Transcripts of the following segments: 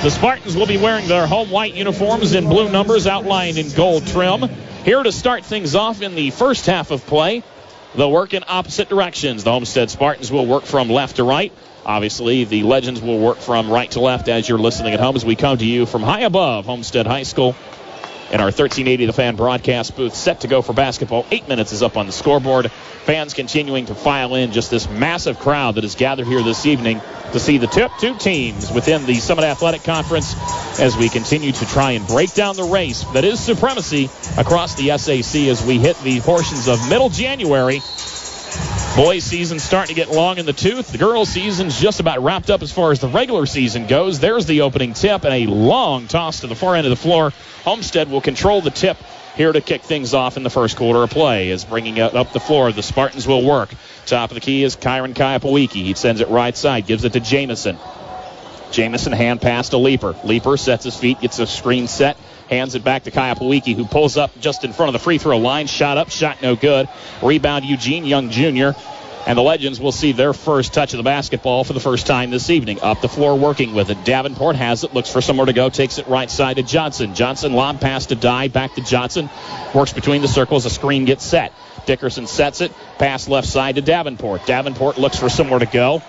The Spartans will be wearing their home white uniforms in blue numbers outlined in gold trim. Here to start things off in the first half of play. They'll work in opposite directions. The Homestead Spartans will work from left to right. Obviously, the Legends will work from right to left as you're listening at home as we come to you from high above Homestead High School in our 1380 The Fan broadcast booth set to go for basketball. Eight minutes is up on the scoreboard. Fans continuing to file in just this massive crowd that is gathered here this evening to see the top two teams within the Summit Athletic Conference as we continue to try and break down the race that is supremacy across the SAC as we hit the portions of middle January Boys season starting to get long in the tooth. The girls season's just about wrapped up as far as the regular season goes. There's the opening tip and a long toss to the far end of the floor. Homestead will control the tip here to kick things off in the first quarter of play. Is bringing it up the floor. The Spartans will work. Top of the key is Kyron Kayapawiki. He sends it right side, gives it to Jamison. Jamison hand pass to Leaper. Leaper sets his feet, gets a screen set, hands it back to Kayapawiki, who pulls up just in front of the free throw line. Shot up, shot no good. Rebound Eugene Young Jr. And the Legends will see their first touch of the basketball for the first time this evening. Up the floor working with it. Davenport has it, looks for somewhere to go, takes it right side to Johnson. Johnson lob pass to Dye, back to Johnson. Works between the circles, a screen gets set. Dickerson sets it, pass left side to Davenport. Davenport looks for somewhere to go.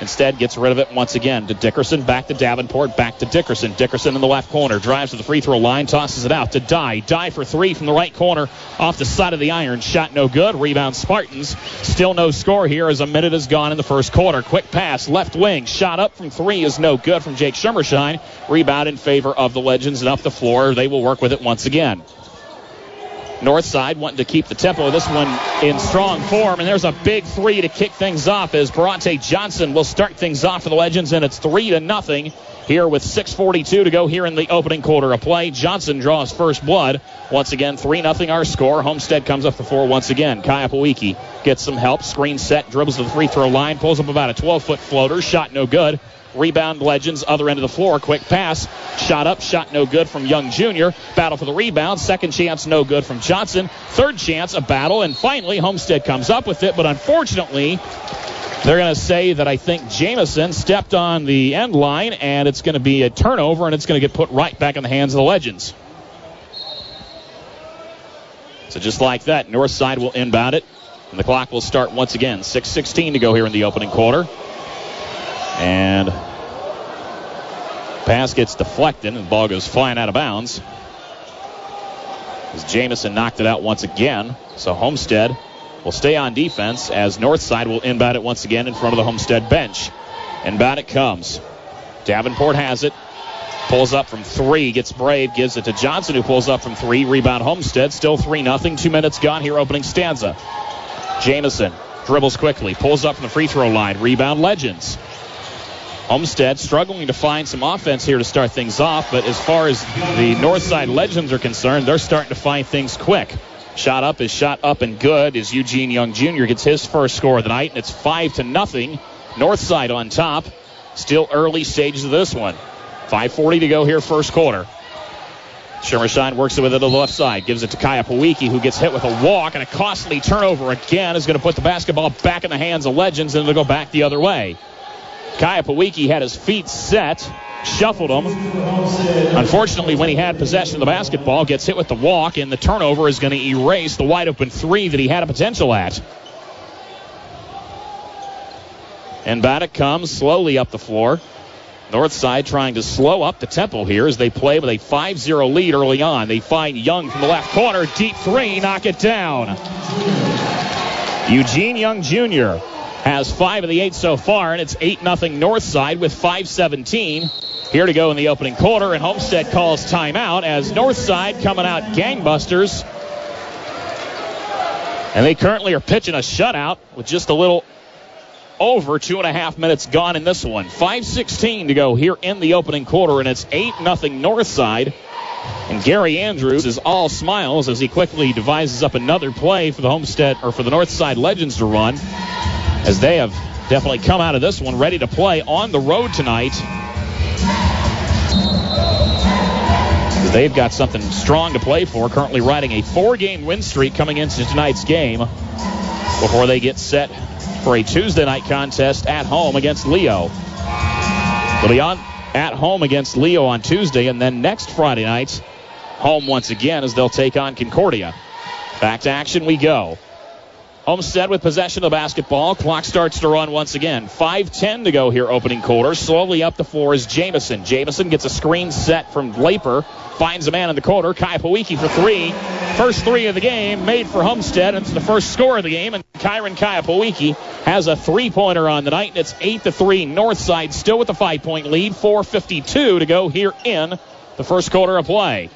Instead, gets rid of it once again to Dickerson, back to Davenport, back to Dickerson. Dickerson in the left corner, drives to the free throw line, tosses it out to Dye. Dye for three from the right corner, off the side of the iron. Shot no good. Rebound Spartans. Still no score here as a minute is gone in the first quarter. Quick pass, left wing, shot up from three is no good from Jake Schermershine. Rebound in favor of the Legends and up the floor. They will work with it once again. North side wanting to keep the tempo of this one in strong form. And there's a big three to kick things off as Bronte Johnson will start things off for the Legends. And it's three to nothing here with 6.42 to go here in the opening quarter of play. Johnson draws first blood. Once again, 3 nothing our score. Homestead comes up the floor once again. Kaya Pawiki gets some help. Screen set, dribbles to the free throw line, pulls up about a 12 foot floater. Shot no good. Rebound Legends, other end of the floor. Quick pass. Shot up, shot no good from Young Jr. Battle for the rebound. Second chance, no good from Johnson. Third chance, a battle. And finally, Homestead comes up with it. But unfortunately, they're going to say that I think Jamison stepped on the end line, and it's going to be a turnover, and it's going to get put right back in the hands of the Legends. So just like that, North Side will inbound it, and the clock will start once again. 6:16 to go here in the opening quarter. And pass gets deflected and the ball goes flying out of bounds. As Jamison knocked it out once again. So Homestead will stay on defense as Northside will inbound it once again in front of the Homestead bench. Inbound it comes. Davenport has it. Pulls up from three, gets brave, gives it to Johnson, who pulls up from three. Rebound Homestead, still 3 0. Two minutes gone here, opening stanza. Jamison dribbles quickly, pulls up from the free throw line. Rebound Legends. Homestead struggling to find some offense here to start things off, but as far as the Northside Legends are concerned, they're starting to find things quick. Shot up is shot up and good as Eugene Young Jr. gets his first score of the night, and it's five to nothing. Northside on top. Still early stages of this one. 5:40 to go here, first quarter. Shermershine works it with it to the left side, gives it to Kaya Pawiki, who gets hit with a walk and a costly turnover again. Is going to put the basketball back in the hands of Legends, and it'll go back the other way. Kaya Pawiki had his feet set, shuffled them. Unfortunately, when he had possession of the basketball, gets hit with the walk, and the turnover is going to erase the wide open three that he had a potential at. And Baddock comes slowly up the floor. Northside trying to slow up the tempo here as they play with a 5-0 lead early on. They find Young from the left corner. Deep three, knock it down. Eugene Young Jr has five of the eight so far, and it's 8 0 North Side with 5.17 here to go in the opening quarter. And Homestead calls timeout as North Side coming out gangbusters. And they currently are pitching a shutout with just a little over two and a half minutes gone in this one. 5.16 to go here in the opening quarter, and it's 8 0 North Side. And Gary Andrews is all smiles as he quickly devises up another play for the Homestead or for the North Side Legends to run as they have definitely come out of this one ready to play on the road tonight. They've got something strong to play for, currently riding a four game win streak coming into tonight's game before they get set for a Tuesday night contest at home against Leo. They'll be on at home against Leo on Tuesday, and then next Friday night, home once again as they'll take on Concordia. Back to action we go. Homestead with possession of the basketball. Clock starts to run once again. 5.10 to go here, opening quarter. Slowly up the floor is Jamison. Jamison gets a screen set from Leaper. Finds a man in the corner. Kai Pawiki for three. First three of the game made for Homestead. It's the first score of the game. And Kyron Kayapawiki has a three-pointer on the night. And it's 8 to 3. Northside still with a five-point lead. 4.52 to go here in the first quarter of play.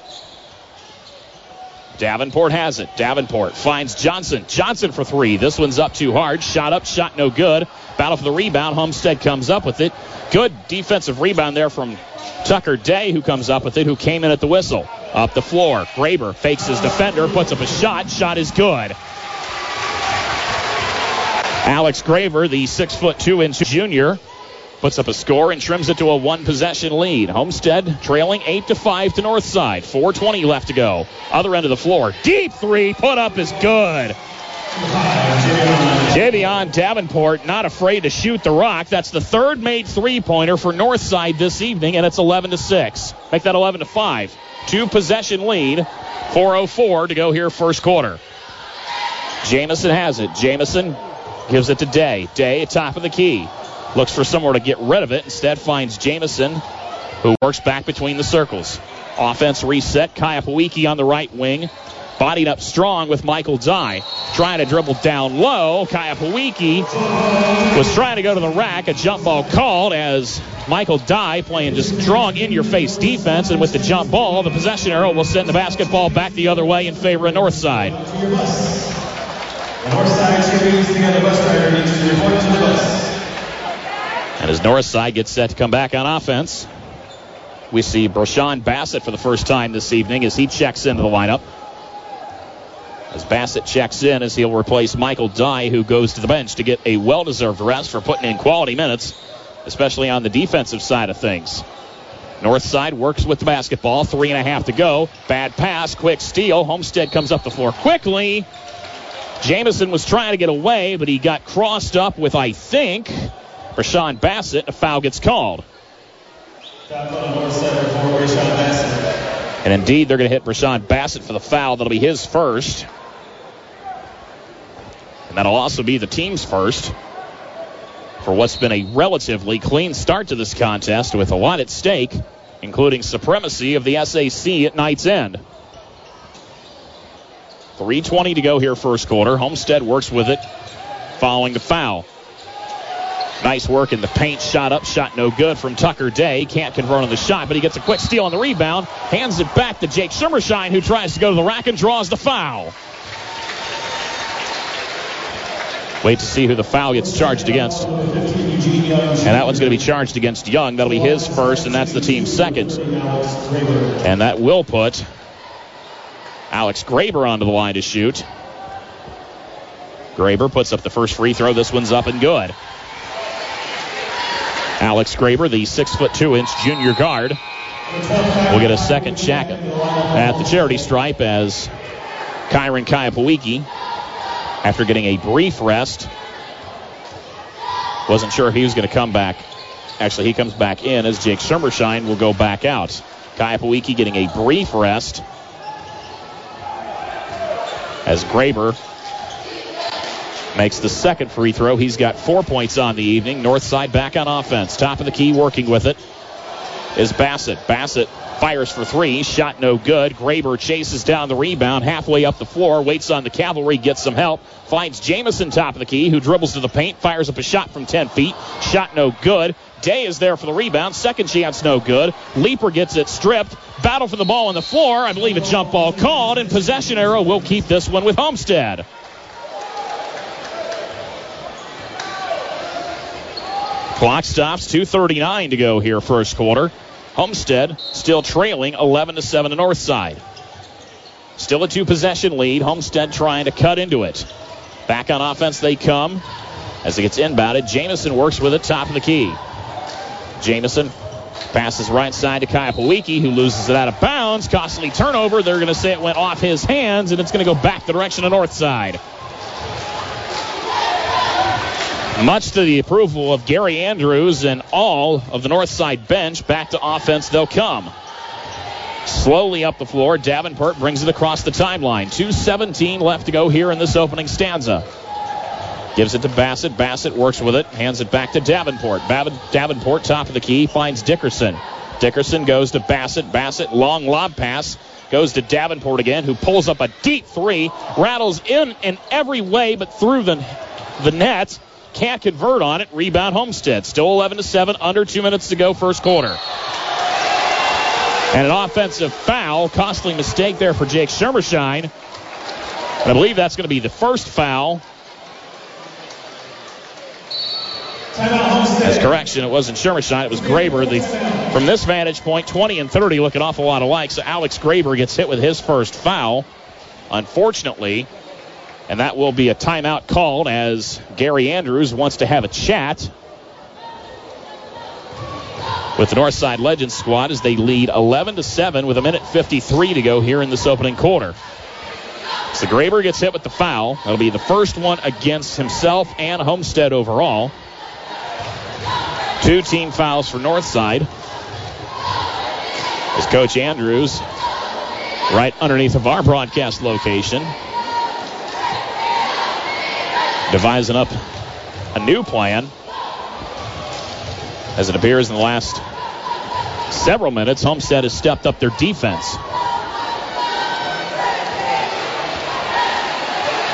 Davenport has it. Davenport finds Johnson. Johnson for three. This one's up too hard. Shot up, shot no good. Battle for the rebound. Homestead comes up with it. Good defensive rebound there from Tucker Day, who comes up with it, who came in at the whistle. Up the floor. Graber fakes his defender, puts up a shot. Shot is good. Alex Graber, the six foot two inch junior, puts up a score and trims it to a one possession lead. Homestead trailing 8 to 5 to Northside. 420 left to go. Other end of the floor. Deep three put up is good. Javion Davenport not afraid to shoot the rock. That's the third made three pointer for Northside this evening, and it's 11 to 6. Make that 11 to 5. Two possession lead. 4.04 to go here, first quarter. Jamison has it. Jamison gives it to Day. Day, at top of the key. Looks for somewhere to get rid of it. Instead, finds Jamison, who works back between the circles. Offense reset. Kaya Pawiki on the right wing. Bodied up strong with Michael Dye. Trying to dribble down low. Kaya Pawiki was trying to go to the rack. A jump ball called as Michael Dye playing just strong in your face defense. And with the jump ball, the possession arrow will send the basketball back the other way in favor of Northside. Northside champions together bus driver needs to report to the bus. And as Northside gets set to come back on offense, we see Brashawn Bassett for the first time this evening as he checks into the lineup. As Bassett checks in, as he'll replace Michael Dye, who goes to the bench to get a well-deserved rest for putting in quality minutes, especially on the defensive side of things. Northside works with the basketball. Three and a half to go. Bad pass, quick steal. Homestead comes up the floor quickly. Jamison was trying to get away, but he got crossed up with, I think, Rashawn Bassett. A foul gets called. And indeed, they're going to hit Rashawn Bassett for the foul. That'll be his first. And that'll also be the team's first for what's been a relatively clean start to this contest with a lot at stake, including supremacy of the SAC at night's end. 3.20 to go here, first quarter. Homestead works with it following the foul. Nice work in the paint. Shot up, shot no good from Tucker Day. Can't convert on the shot, but he gets a quick steal on the rebound. Hands it back to Jake Summershine, who tries to go to the rack and draws the foul. Wait to see who the foul gets charged against. And that one's going to be charged against Young. That'll be his first, and that's the team's second. And that will put Alex Graber onto the line to shoot. Graber puts up the first free throw. This one's up and good. Alex Graber, the six foot two inch junior guard, will get a second check at the charity stripe as Kyron Kayapawiki, after getting a brief rest, wasn't sure he was going to come back. Actually, he comes back in as Jake Summershine will go back out. Kayapawiki getting a brief rest as Graber makes the second free throw. He's got four points on the evening. Northside back on offense. Top of the key, working with it is Bassett. Bassett fires for three. Shot no good. Graber chases down the rebound halfway up the floor. Waits on the cavalry. Gets some help. Finds Jamison top of the key, who dribbles to the paint. Fires up a shot from 10 feet. Shot no good. Day is there for the rebound. Second chance, no good. Leaper gets it stripped. Battle for the ball on the floor. I believe a jump ball called, and possession arrow will keep this one with Homestead. Clock stops. 2:39 to go here, first quarter. Homestead still trailing 11 to 7 to Northside. Still a two possession lead. Homestead trying to cut into it. Back on offense they come as it gets inbounded. Jamison works with it top of the key. Jamison passes right side to Kaya Pawiki, who loses it out of bounds. Costly turnover. They're going to say it went off his hands, and it's going to go back the direction of Northside. Much to the approval of Gary Andrews and all of the north side bench, back to offense they'll come. Slowly up the floor, Davenport brings it across the timeline. 2.17 left to go here in this opening stanza. Gives it to Bassett. Bassett works with it, hands it back to Davenport. Davenport, top of the key, finds Dickerson. Dickerson goes to Bassett. Bassett, long lob pass. Goes to Davenport again, who pulls up a deep three. Rattles in in every way but through the, the net. Can't convert on it. Rebound Homestead. Still 11 to 7, under two minutes to go, first quarter. And an offensive foul. Costly mistake there for Jake Schermershine. I believe that's going to be the first foul As correction, it wasn't Shermershine, it was Graber. The, from this vantage point, 20 and 30 look an awful lot alike. So Alex Graber gets hit with his first foul. Unfortunately, and that will be a timeout called as Gary Andrews wants to have a chat with the Northside Legends squad as they lead 11 to 7 with a minute 53 to go here in this opening quarter. So Graber gets hit with the foul. That'll be the first one against himself and Homestead overall. Two team fouls for Northside. As Coach Andrews, right underneath of our broadcast location, devising up a new plan. As it appears in the last several minutes, Homestead has stepped up their defense.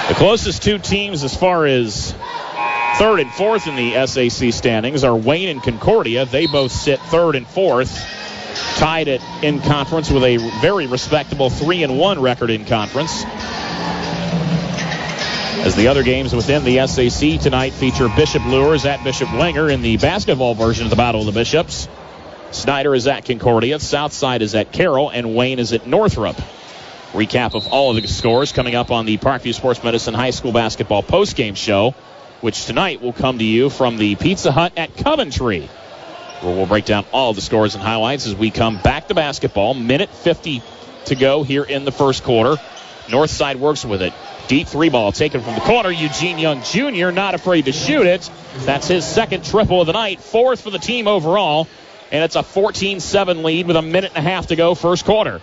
The closest two teams as far as Third and fourth in the SAC standings are Wayne and Concordia. They both sit third and fourth, tied it in conference with a very respectable three and one record in conference. As the other games within the SAC tonight feature Bishop Luers at Bishop Dwenger in the basketball version of the Battle of the Bishops. Snyder is at Concordia, Southside is at Carroll, and Wayne is at Northrop. Recap of all of the scores coming up on the Parkview Sports Medicine High School Basketball postgame show which tonight will come to you from the Pizza Hut at Coventry, where we'll break down all the scores and highlights as we come back to basketball. Minute 50 to go here in the first quarter. Northside works with it. Deep three ball taken from the corner. Eugene Young Jr. not afraid to shoot it. That's his second triple of the night, fourth for the team overall. And it's a 14 7 lead with a minute and a half to go, first quarter.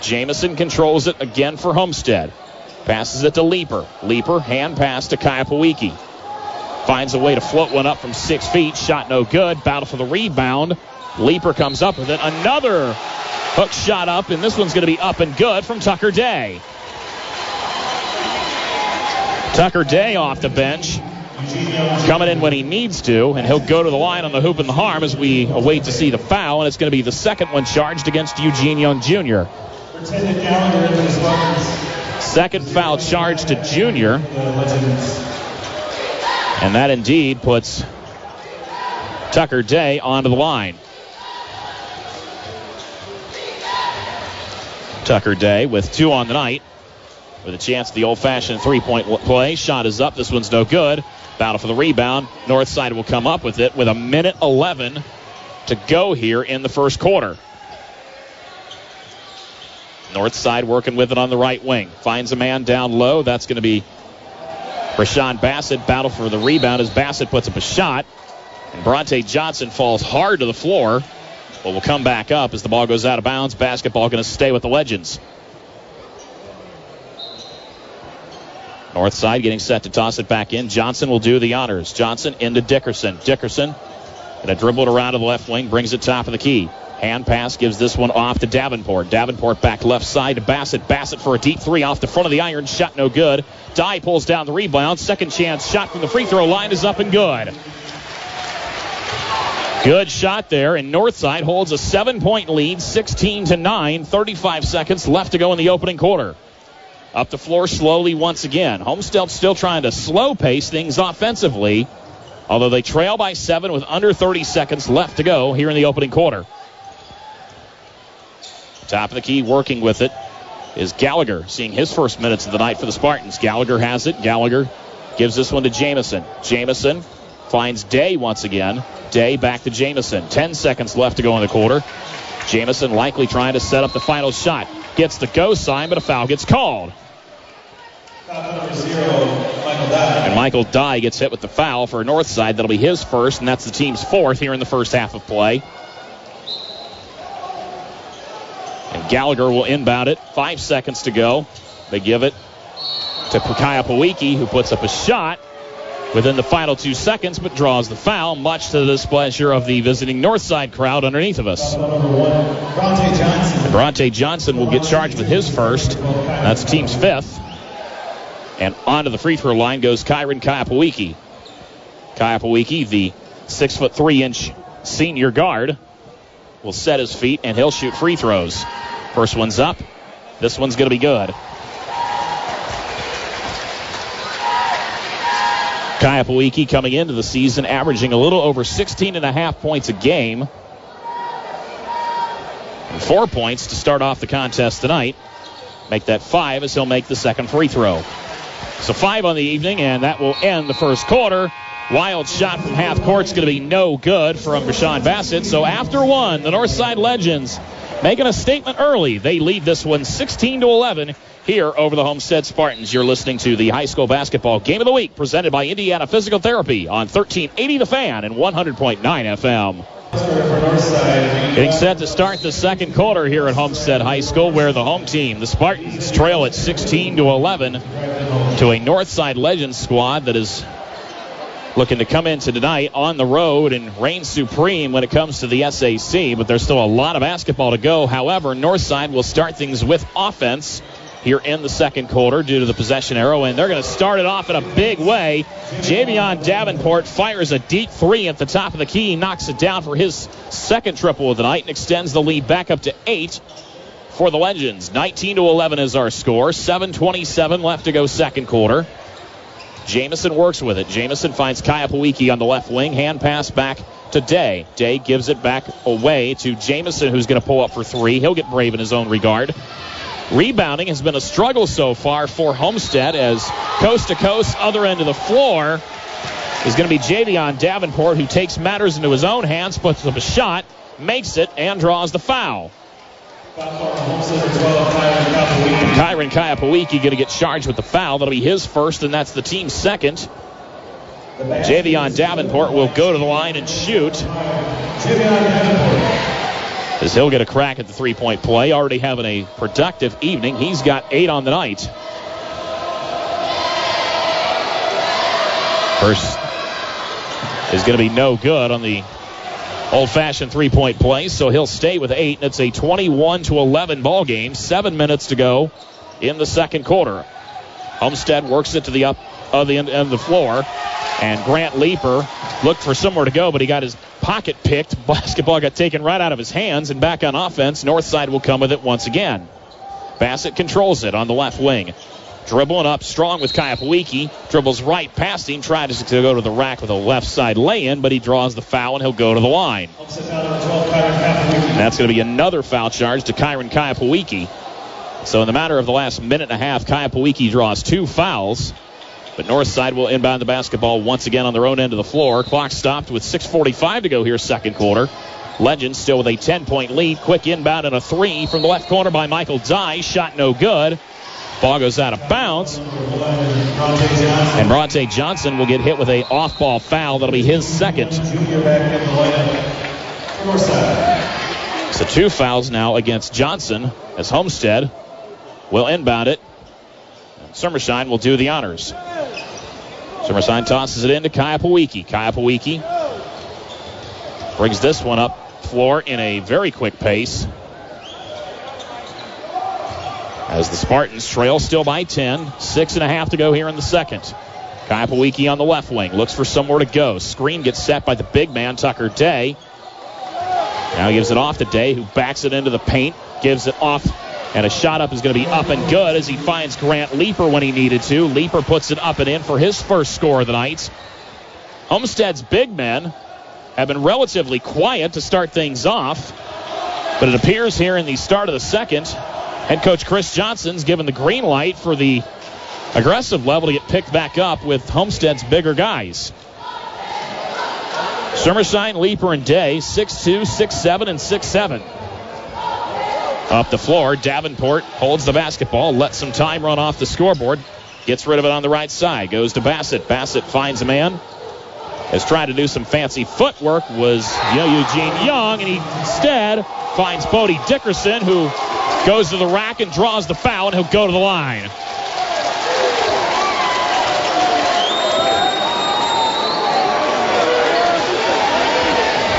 Jamison controls it again for Homestead. Passes it to Leaper. Leaper, hand pass to Kaya Pawiki. Finds a way to float one up from six feet. Shot no good. Battle for the rebound. Leaper comes up with it. Another hook shot up, and this one's going to be up and good from Tucker Day. Tucker Day off the bench. Coming in when he needs to, and he'll go to the line on the hoop and the harm as we await to see the foul, and it's going to be the second one charged against Eugene Young Jr. Second foul charge to Junior. And that indeed puts Tucker Day onto the line. Tucker Day with two on the night with a chance the old fashioned three point play. Shot is up. This one's no good. Battle for the rebound. Northside will come up with it with a minute 11 to go here in the first quarter. North side working with it on the right wing. Finds a man down low. That's going to be Rashawn Bassett. Battle for the rebound as Bassett puts up a shot. And Bronte Johnson falls hard to the floor. But will come back up as the ball goes out of bounds. Basketball going to stay with the Legends. North side getting set to toss it back in. Johnson will do the honors. Johnson into Dickerson. Dickerson going to dribble it around to the left wing. Brings it top of the key. Hand pass gives this one off to Davenport. Davenport back left side to Bassett. Bassett for a deep three off the front of the iron. Shot no good. Dye pulls down the rebound. Second chance shot from the free throw line is up and good. Good shot there, and Northside holds a seven point lead, 16 to 9, 35 seconds left to go in the opening quarter. Up the floor slowly once again. Homestead still trying to slow pace things offensively, although they trail by seven with under 30 seconds left to go here in the opening quarter. Top of the key, working with it is Gallagher, seeing his first minutes of the night for the Spartans. Gallagher has it. Gallagher gives this one to Jamison. Jamison finds Day once again. Day back to Jamison. Ten seconds left to go in the quarter. Jamison likely trying to set up the final shot. Gets the go sign, but a foul gets called. And Michael Dye gets hit with the foul for Northside. That'll be his first, and that's the team's fourth here in the first half of play. And Gallagher will inbound it. Five seconds to go. They give it to Kaya Pawiki, who puts up a shot within the final two seconds, but draws the foul, much to the displeasure of the visiting Northside crowd underneath of us. And Bronte Johnson will get charged with his first. That's team's fifth. And onto the free throw line goes Kyron Kayapawiki. Kayapawiki, the six foot three inch senior guard, will set his feet and he'll shoot free throws. First one's up. This one's going to be good. Kayapawiki coming into the season averaging a little over 16 and a half points a game. And four points to start off the contest tonight. Make that five as he'll make the second free throw. So five on the evening, and that will end the first quarter. Wild shot from half court's going to be no good from Rashawn Bassett. So after one, the Northside Legends making a statement early. They lead this one 16 to 11 here over the Homestead Spartans. You're listening to the high school basketball game of the week presented by Indiana Physical Therapy on 1380 The Fan and 100.9 FM. Getting set to start the second quarter here at Homestead High School, where the home team, the Spartans, trail at 16 to 11 to a Northside Legends squad that is looking to come into tonight on the road and reign supreme when it comes to the SAC. But there's still a lot of basketball to go. However, Northside will start things with offense here in the second quarter due to the possession arrow, and they're going to start it off in a big way. Javion Davenport fires a deep three at the top of the key, knocks it down for his second triple of the night, and extends the lead back up to eight for the Legends. 19 to 11 is our score. 7:27 left to go, second quarter. Jamison works with it. Jamison finds Kaya Pawiki on the left wing. Hand pass back to Day. Day gives it back away to Jamison, who's going to pull up for three. He'll get brave in his own regard. Rebounding has been a struggle so far for Homestead as coast to coast, other end of the floor is going to be Javion Davenport, who takes matters into his own hands, puts up a shot, makes it, and draws the foul. Kyron Kayapawiki going to get charged with the foul. That'll be his first, and that's the team's second. Javion Davenport will go to the line and shoot as he'll get a crack at the three point play. Already having a productive evening. He's got eight on the night. First is going to be no good on the old fashioned three point play, so he'll stay with eight, and it's a 21 to 11 ball game. Seven minutes to go in the second quarter. Homestead works it to the up of the end of the floor. And Grant Leaper looked for somewhere to go, but he got his pocket picked. Basketball got taken right out of his hands, and back on offense, Northside will come with it once again. Bassett controls it on the left wing. Dribbling up strong with Kayapawiki. Dribbles right past him. Tries to go to the rack with a left side lay in, but he draws the foul and he'll go to the line. That's going to be another foul charge to Kyron Kayapawiki. So in the matter of the last minute and a half, Kayapawiki draws two fouls. But Northside will inbound the basketball once again on their own end of the floor. Clock stopped with 6.45 to go here, second quarter. Legends still with a 10 point lead. Quick inbound and a three from the left corner by Michael Dye. Shot no good. Ball goes out of bounds. And Bronte Johnson will get hit with a off ball foul. That'll be his second. So two fouls now against Johnson as Homestead will inbound it. Summershine will do the honors. Summershine tosses it in into Kayapawiki. Kayapawiki brings this one up floor in a very quick pace. As the Spartans trail still by 10. Six and a half to go here in the second. Kayapawiki on the left wing. Looks for somewhere to go. Screen gets set by the big man, Tucker Day. Now gives it off to Day, who backs it into the paint. Gives it off and a shot up is going to be up and good as he finds Grant Leaper when he needed to. Leaper puts it up and in for his first score of the night. Homestead's big men have been relatively quiet to start things off, but it appears here in the start of the second, head coach Chris Johnson's given the green light for the aggressive level to get picked back up with Homestead's bigger guys. Summershine, Leaper, and Day, 6'2, 6'7, and 6'7. Up the floor, Davenport holds the basketball, lets some time run off the scoreboard. Gets rid of it on the right side. Goes to Bassett. Bassett finds a man. Has tried to do some fancy footwork. Was Eugene Young, and he instead finds Bodie Dickerson, who goes to the rack and draws the foul, and he'll go to the line.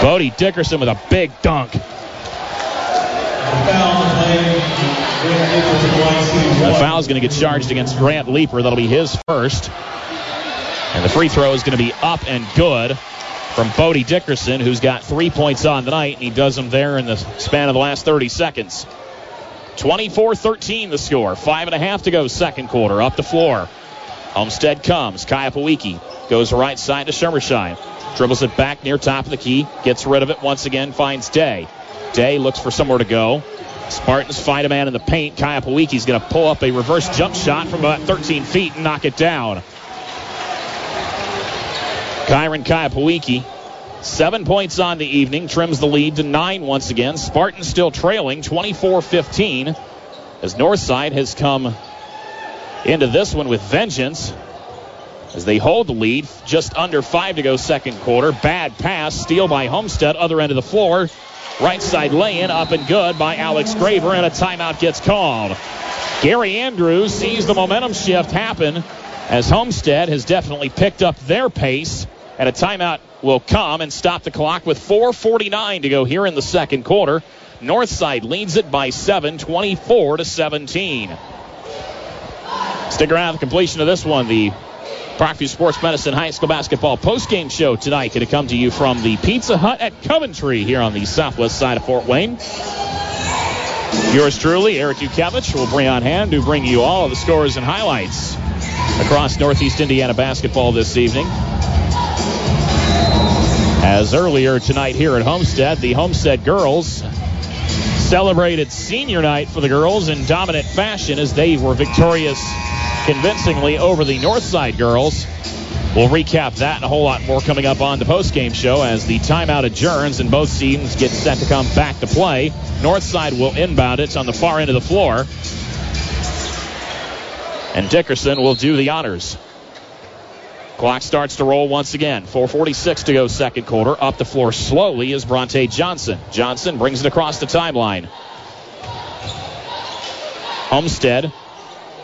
Bodie Dickerson with a big dunk. The foul is going to get charged against Grant Leeper. That'll be his first. And the free throw is going to be up and good from Bodie Dickerson, who's got three points on tonight, and he does them there in the span of the last 30 seconds. 24-13 the score. Five and a half to go second quarter. Up the floor. Homestead comes. Kaya Pawiki goes right side to Schermersheim. Dribbles it back near top of the key. Gets rid of it once again. Finds Day. Day looks for somewhere to go. Spartans find a man in the paint. Kaya Pawiki's going to pull up a reverse jump shot from about 13 feet and knock it down. Kyron Kaya Pawiki, seven points on the evening, trims the lead to nine once again. Spartans still trailing 24 15 as Northside has come into this one with vengeance as they hold the lead. Just under five to go second quarter. Bad pass. Steal by Homestead. Other end of the floor. Right side lay-in. Up and good by Alex Graber. And a timeout gets called. Gary Andrews sees the momentum shift happen as Homestead has definitely picked up their pace. And a timeout will come and stop the clock with 4.49 to go here in the second quarter. Northside leads it by 7, 24 to 17. Stick around the completion of this one. The Parkview Sports Medicine High School Basketball postgame show tonight. Going to come to you from the Pizza Hut at Coventry here on the southwest side of Fort Wayne. Yours truly, Eric Dukevich, will bring on hand to bring you all of the scores and highlights across Northeast Indiana basketball this evening. As earlier tonight here at Homestead, the Homestead girls celebrated senior night for the girls in dominant fashion as they were victorious convincingly over the Northside girls. We'll recap that and a whole lot more coming up on the postgame show as the timeout adjourns and both teams get set to come back to play. Northside will inbound it on the far end of the floor. And Dickerson will do the honors. Clock starts to roll once again. 4.46 to go second quarter. Up the floor slowly is Bronte Johnson. Johnson brings it across the timeline. Homestead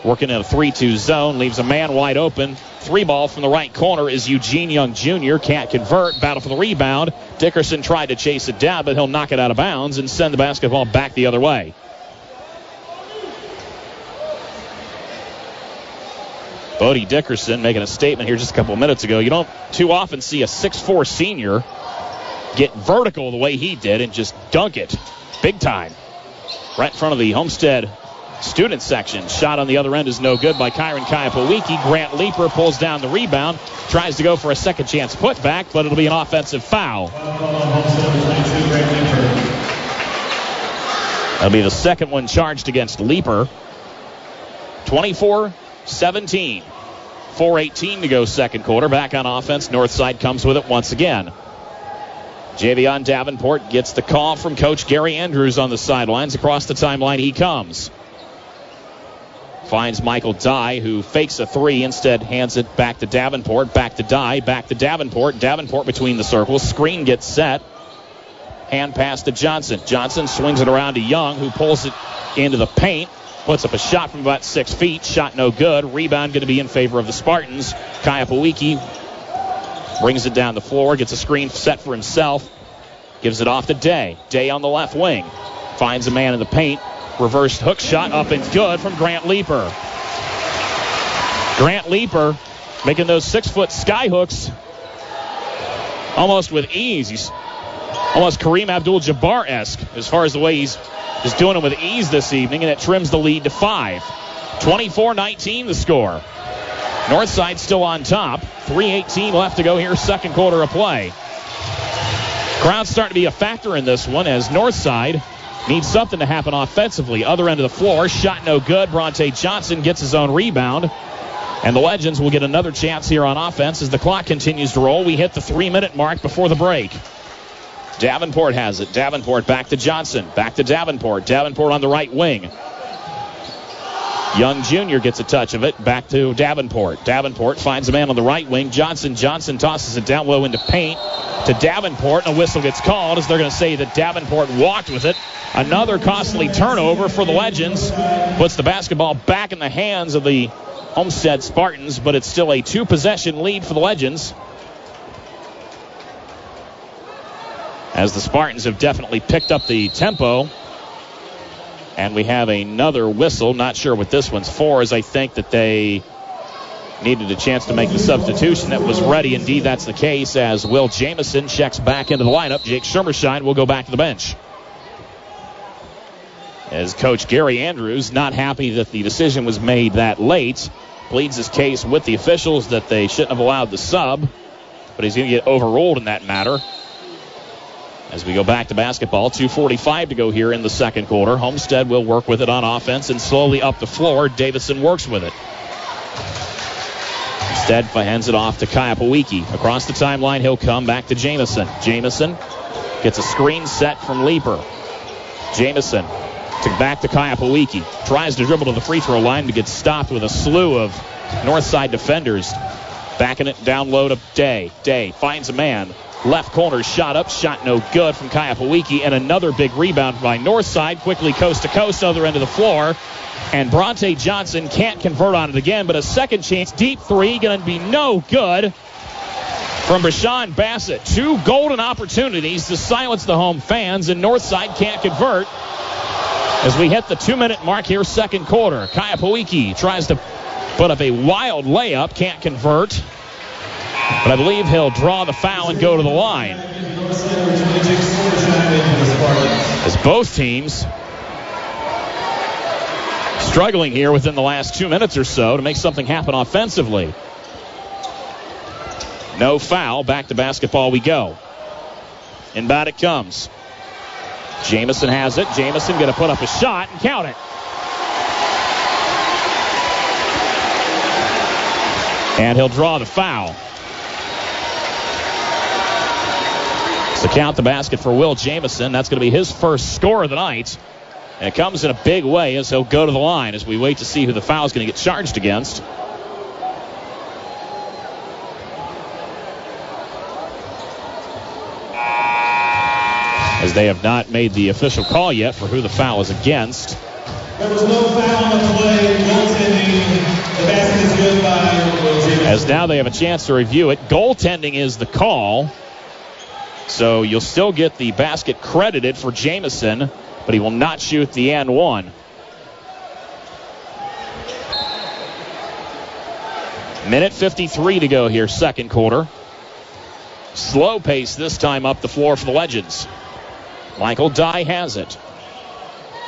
working in a 3-2 zone, leaves a man wide open. Three ball from the right corner is Eugene Young Jr. Can't convert. Battle for the rebound. Dickerson tried to chase it down, but he'll knock it out of bounds and send the basketball back the other way. Bodie Dickerson making a statement here just a couple minutes ago. You don't too often see a 6'4 senior get vertical the way he did and just dunk it big time right in front of the Homestead student section. Shot on the other end is no good by Kyron Kayapawiki. Grant Leeper pulls down the rebound, tries to go for a second chance putback, but it'll be an offensive foul. That'll be the second one charged against Leeper. 24 17. 4.18 to go second quarter. Back on offense. Northside comes with it once again. Javion Davenport gets the call from Coach Gary Andrews on the sidelines. Across the timeline he comes. Finds Michael Dye, who fakes a three, instead hands it back to Davenport, back to Dye, back to Davenport. Davenport between the circles. Screen gets set. Hand pass to Johnson. Johnson swings it around to Young, who pulls it into the paint. Puts up a shot from about six feet. Shot no good. Rebound going to be in favor of the Spartans. Kaya Pawiki brings it down the floor, gets a screen set for himself, gives it off to Day. Day on the left wing. Finds a man in the paint, Reversed hook shot up and good from Grant Leaper. Grant Leaper making those six foot sky hooks almost with ease. He's almost Kareem Abdul Jabbar esque as far as the way he's just doing it with ease this evening, and it trims the lead to five. 24 19 the score. Northside still on top. 3.18 left to go here, second quarter of play. Crowd's starting to be a factor in this one as Northside Needs something to happen offensively. Other end of the floor, shot no good. Bronte Johnson gets his own rebound. And the Legends will get another chance here on offense as the clock continues to roll. We hit the three minute mark before the break. Davenport has it. Davenport back to Johnson. Back to Davenport. Davenport on the right wing. Young Jr. gets a touch of it. Back to Davenport. Davenport finds a man on the right wing. Johnson. Johnson tosses it down low into paint to Davenport, and a whistle gets called as they're going to say that Davenport walked with it. Another costly turnover for the Legends. Puts the basketball back in the hands of the Homestead Spartans, but it's still a two possession lead for the Legends. As the Spartans have definitely picked up the tempo and we have another whistle. Not sure what this one's for, as I think that they needed a chance to make the substitution that was ready. Indeed, that's the case as Will Jamison checks back into the lineup. Jake Shermershine will go back to the bench. As Coach Gary Andrews, not happy that the decision was made that late, pleads his case with the officials that they shouldn't have allowed the sub, but he's going to get overruled in that matter. As we go back to basketball, 2.45 to go here in the second quarter. Homestead will work with it on offense and slowly up the floor. Davison works with it. Instead, hands it off to Kayapawiki. Across the timeline, he'll come back to Jamison. Jamison gets a screen set from Leeper. Jamison to back to Kayapawiki. Tries to dribble to the free throw line, but gets stopped with a slew of north side defenders. Backing it down low to Day. Day finds a man. Left corner shot up, shot no good from Kayapawiki, and another big rebound by Northside, quickly coast to coast, other end of the floor. And Bronte Johnson can't convert on it again, but a second chance, deep three, going to be no good from Rashawn Bassett. Two golden opportunities to silence the home fans, and Northside can't convert. As we hit the two minute mark here, second quarter, Kayapawiki tries to put up a wild layup, can't convert. But I believe he'll draw the foul and go to the line. As both teams struggling here within the last two minutes or so to make something happen offensively. No foul. Back to basketball we go. Inbound it comes. Jamison has it. Jamison going to put up a shot and count it. And he'll draw the foul. To count the basket for Will Jamison. That's going to be his first score of the night. And it comes in a big way as he'll go to the line as we wait to see who the foul is going to get charged against. As they have not made the official call yet for who the foul is against. There was no foul on the play. Goaltending. The basket is good by Will Jamison. As now they have a chance to review it. Goaltending is the call. So you'll still get the basket credited for Jamison, but he will not shoot the and one. Minute 53 to go here, second quarter. Slow pace this time up the floor for the Legends. Michael Dye has it.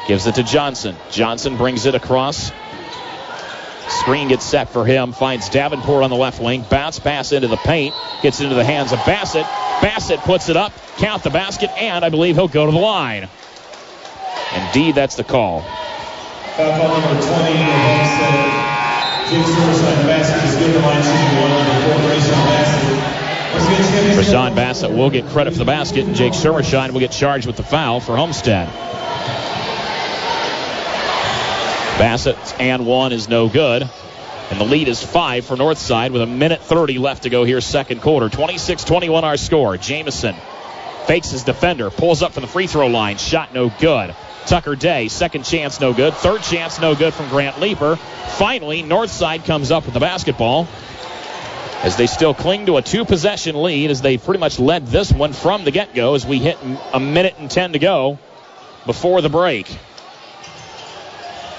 Gives it to Johnson. Johnson brings it across. Screen gets set for him. Finds Davenport on the left wing. Bounce pass into the paint. Gets into the hands of Bassett. Bassett puts it up, count the basket, and I believe he'll go to the line. Indeed, that's the call. Foul call number 20 Homestead. James Riverside basket is good. The line shooting one number four, Rashawn Bassett. Rashawn Bassett will get credit for the basket, and Jake Shermershine will get charged with the foul for Homestead. Bassett's and one is no good. And the lead is five for Northside with a minute 30 left to go here, second quarter. 26 21 our score. Jamison fakes his defender, pulls up from the free throw line. Shot no good. Tucker Day, second chance no good. Third chance no good from Grant Leeper. Finally, Northside comes up with the basketball as they still cling to a two possession lead as they pretty much led this one from the get go as we hit a minute and 10 to go before the break.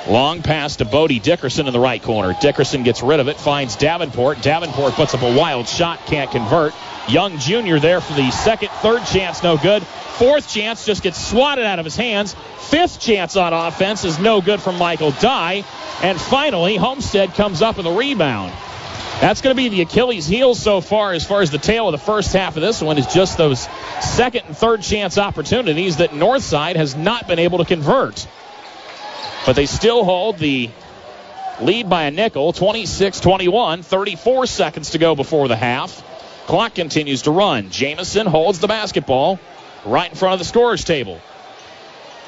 Long pass to Bodie Dickerson in the right corner. Dickerson gets rid of it, finds Davenport. Davenport puts up a wild shot, can't convert. Young Jr. there for the second, third chance, no good. Fourth chance just gets swatted out of his hands. Fifth chance on offense is no good from Michael Dye. And finally, Homestead comes up with a rebound. That's going to be the Achilles heel so far, as far as the tail of the first half of this one, is just those second and third chance opportunities that Northside has not been able to convert. But they still hold the lead by a nickel, 26 21, 34 seconds to go before the half. Clock continues to run. Jamison holds the basketball right in front of the scorer's table.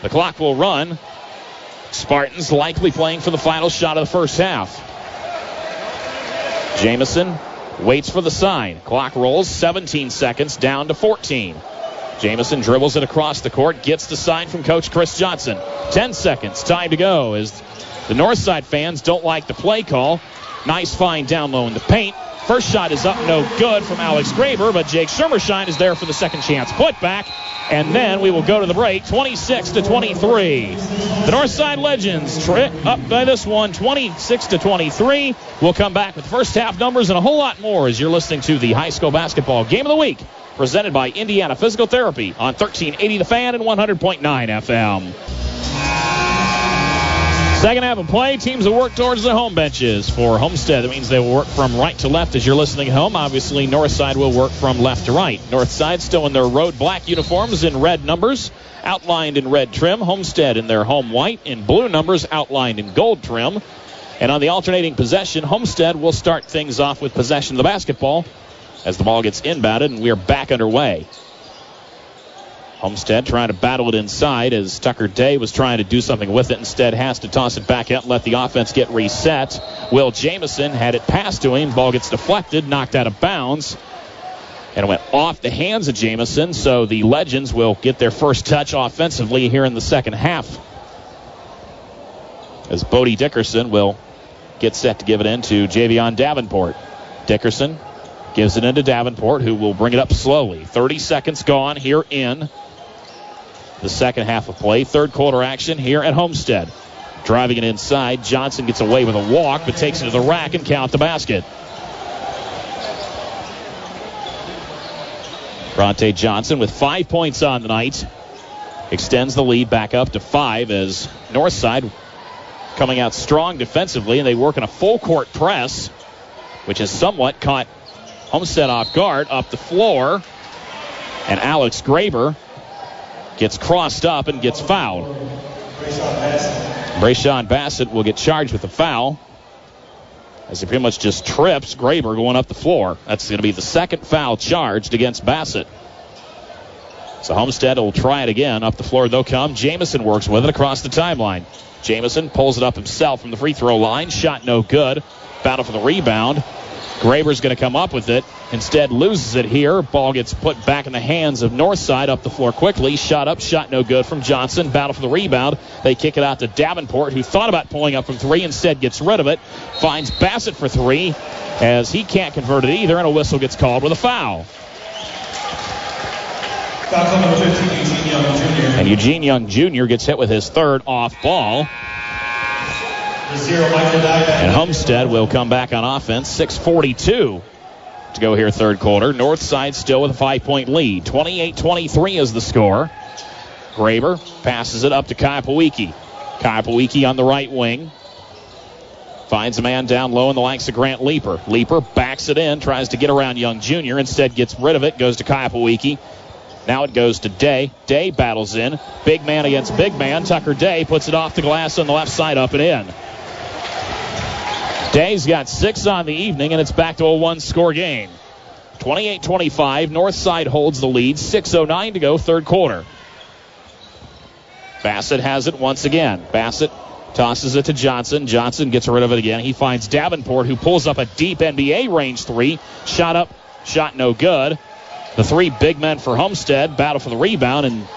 The clock will run Spartans likely playing for the final shot of the first half. Jamison waits for the sign. Clock rolls 17 seconds down to 14. Jamison dribbles it across the court, gets the sign from Coach Chris Johnson. 10 seconds, time to go as the Northside fans don't like the play call. Nice find down low in the paint. First shot is up, no good from Alex Graber, but Jake Schermershine is there for the second chance putback. And then we will go to the break, 26 to 23. The Northside Legends tri- up by this one, 26 to 23. We'll come back with first half numbers and a whole lot more as you're listening to the high school basketball game of the week, presented by Indiana Physical Therapy on 1380 The Fan and 100.9 FM. Second half of play, teams will work towards the home benches. For Homestead, that means they will work from right to left as you're listening home. Obviously, Northside will work from left to right. Northside still in their road black uniforms in red numbers, outlined in red trim. Homestead in their home white in blue numbers, outlined in gold trim. And on the alternating possession, Homestead will start things off with possession of the basketball as the ball gets inbounded, and we are back underway. Homestead trying to battle it inside as Tucker Day was trying to do something with it. Instead, has to toss it back out and let the offense get reset. Will Jamison had it passed to him. Ball gets deflected, knocked out of bounds. And it went off the hands of Jamison, so the Legends will get their first touch offensively here in the second half. As Bodie Dickerson will get set to give it in to Javion Davenport. Dickerson gives it into Davenport, who will bring it up slowly. 30 seconds gone here in the second half of play. Third quarter action here at Homestead. Driving it inside, Johnson gets away with a walk, but takes it to the rack and count the basket. Bronte Johnson with five points on the night extends the lead back up to five as Northside coming out strong defensively, and they work in a full court press, which has somewhat caught Homestead off guard up the floor. And Alex Graber gets crossed up and gets fouled. Brayshawn Bassett will get charged with a foul as he pretty much just trips Graber going up the floor. That's going to be the second foul charged against Bassett. So Homestead will try it again. Up the floor they'll come. Jamison works with it across the timeline. Jamison pulls it up himself from the free throw line. Shot no good. Battle for the rebound. Graber's going to come up with it. Instead, loses it here. Ball gets put back in the hands of Northside up the floor quickly. Shot up, shot no good from Johnson. Battle for the rebound. They kick it out to Davenport, who thought about pulling up from three. Instead, gets rid of it. Finds Bassett for three, as he can't convert it either, and a whistle gets called with a foul. Foul number 15, Eugene Young Jr. And Eugene Young Jr. gets hit with his third off ball. And Homestead will come back on offense. 642 to go here third quarter. Northside still with a five-point lead. 28-23 is the score. Graber passes it up to Kai Pawiki. Kai Pawiki on the right wing. Finds a man down low in the likes of Grant Leaper. Leaper backs it in, tries to get around Young Jr. Instead gets rid of it, goes to Kai Pawiki. Now it goes to Day. Day battles in. Big man against big man. Tucker Day puts it off the glass on the left side, up and in. Day's got six on the evening, and it's back to a one score game. 28 25. Northside holds the lead. 6.09 to go, third quarter. Bassett has it once again. Bassett tosses it to Johnson. Johnson gets rid of it again. He finds Davenport, who pulls up a deep NBA range three. Shot up, shot no good. The three big men for Homestead battle for the rebound, and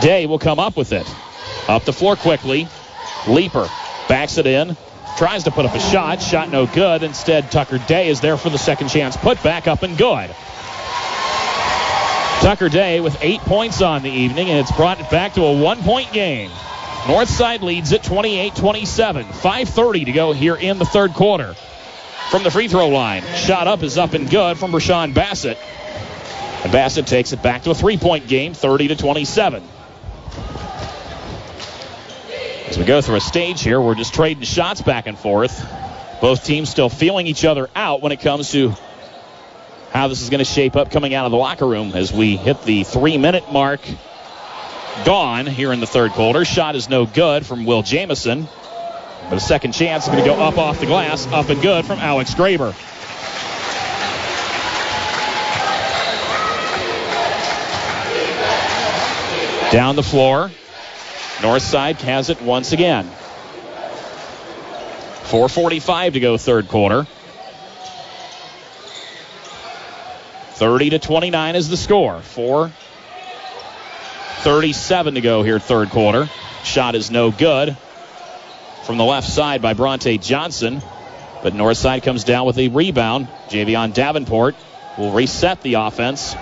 Day will come up with it. Up the floor quickly. Leaper backs it in. Tries to put up a shot. Shot no good. Instead, Tucker Day is there for the second chance. Put back up and good. Tucker Day with eight points on the evening, and it's brought it back to a one point game. Northside leads it 28 27. 5.30 to go here in the third quarter. From the free throw line, shot up is up and good from Rashawn Bassett. And Bassett takes it back to a three point game, 30 to 27. As we go through a stage here, we're just trading shots back and forth. Both teams still feeling each other out when it comes to how this is going to shape up coming out of the locker room as we hit the three minute mark. Gone here in the third quarter. Shot is no good from Will Jamison. But a second chance is going to go up off the glass, up and good from Alex Graber. Down the floor. Northside has it once again. 4.45 to go, third quarter. 30 to 29 is the score. 4 37 to go here, third quarter. Shot is no good from the left side by Bronte Johnson. But Northside comes down with a rebound. Javion Davenport will reset the offense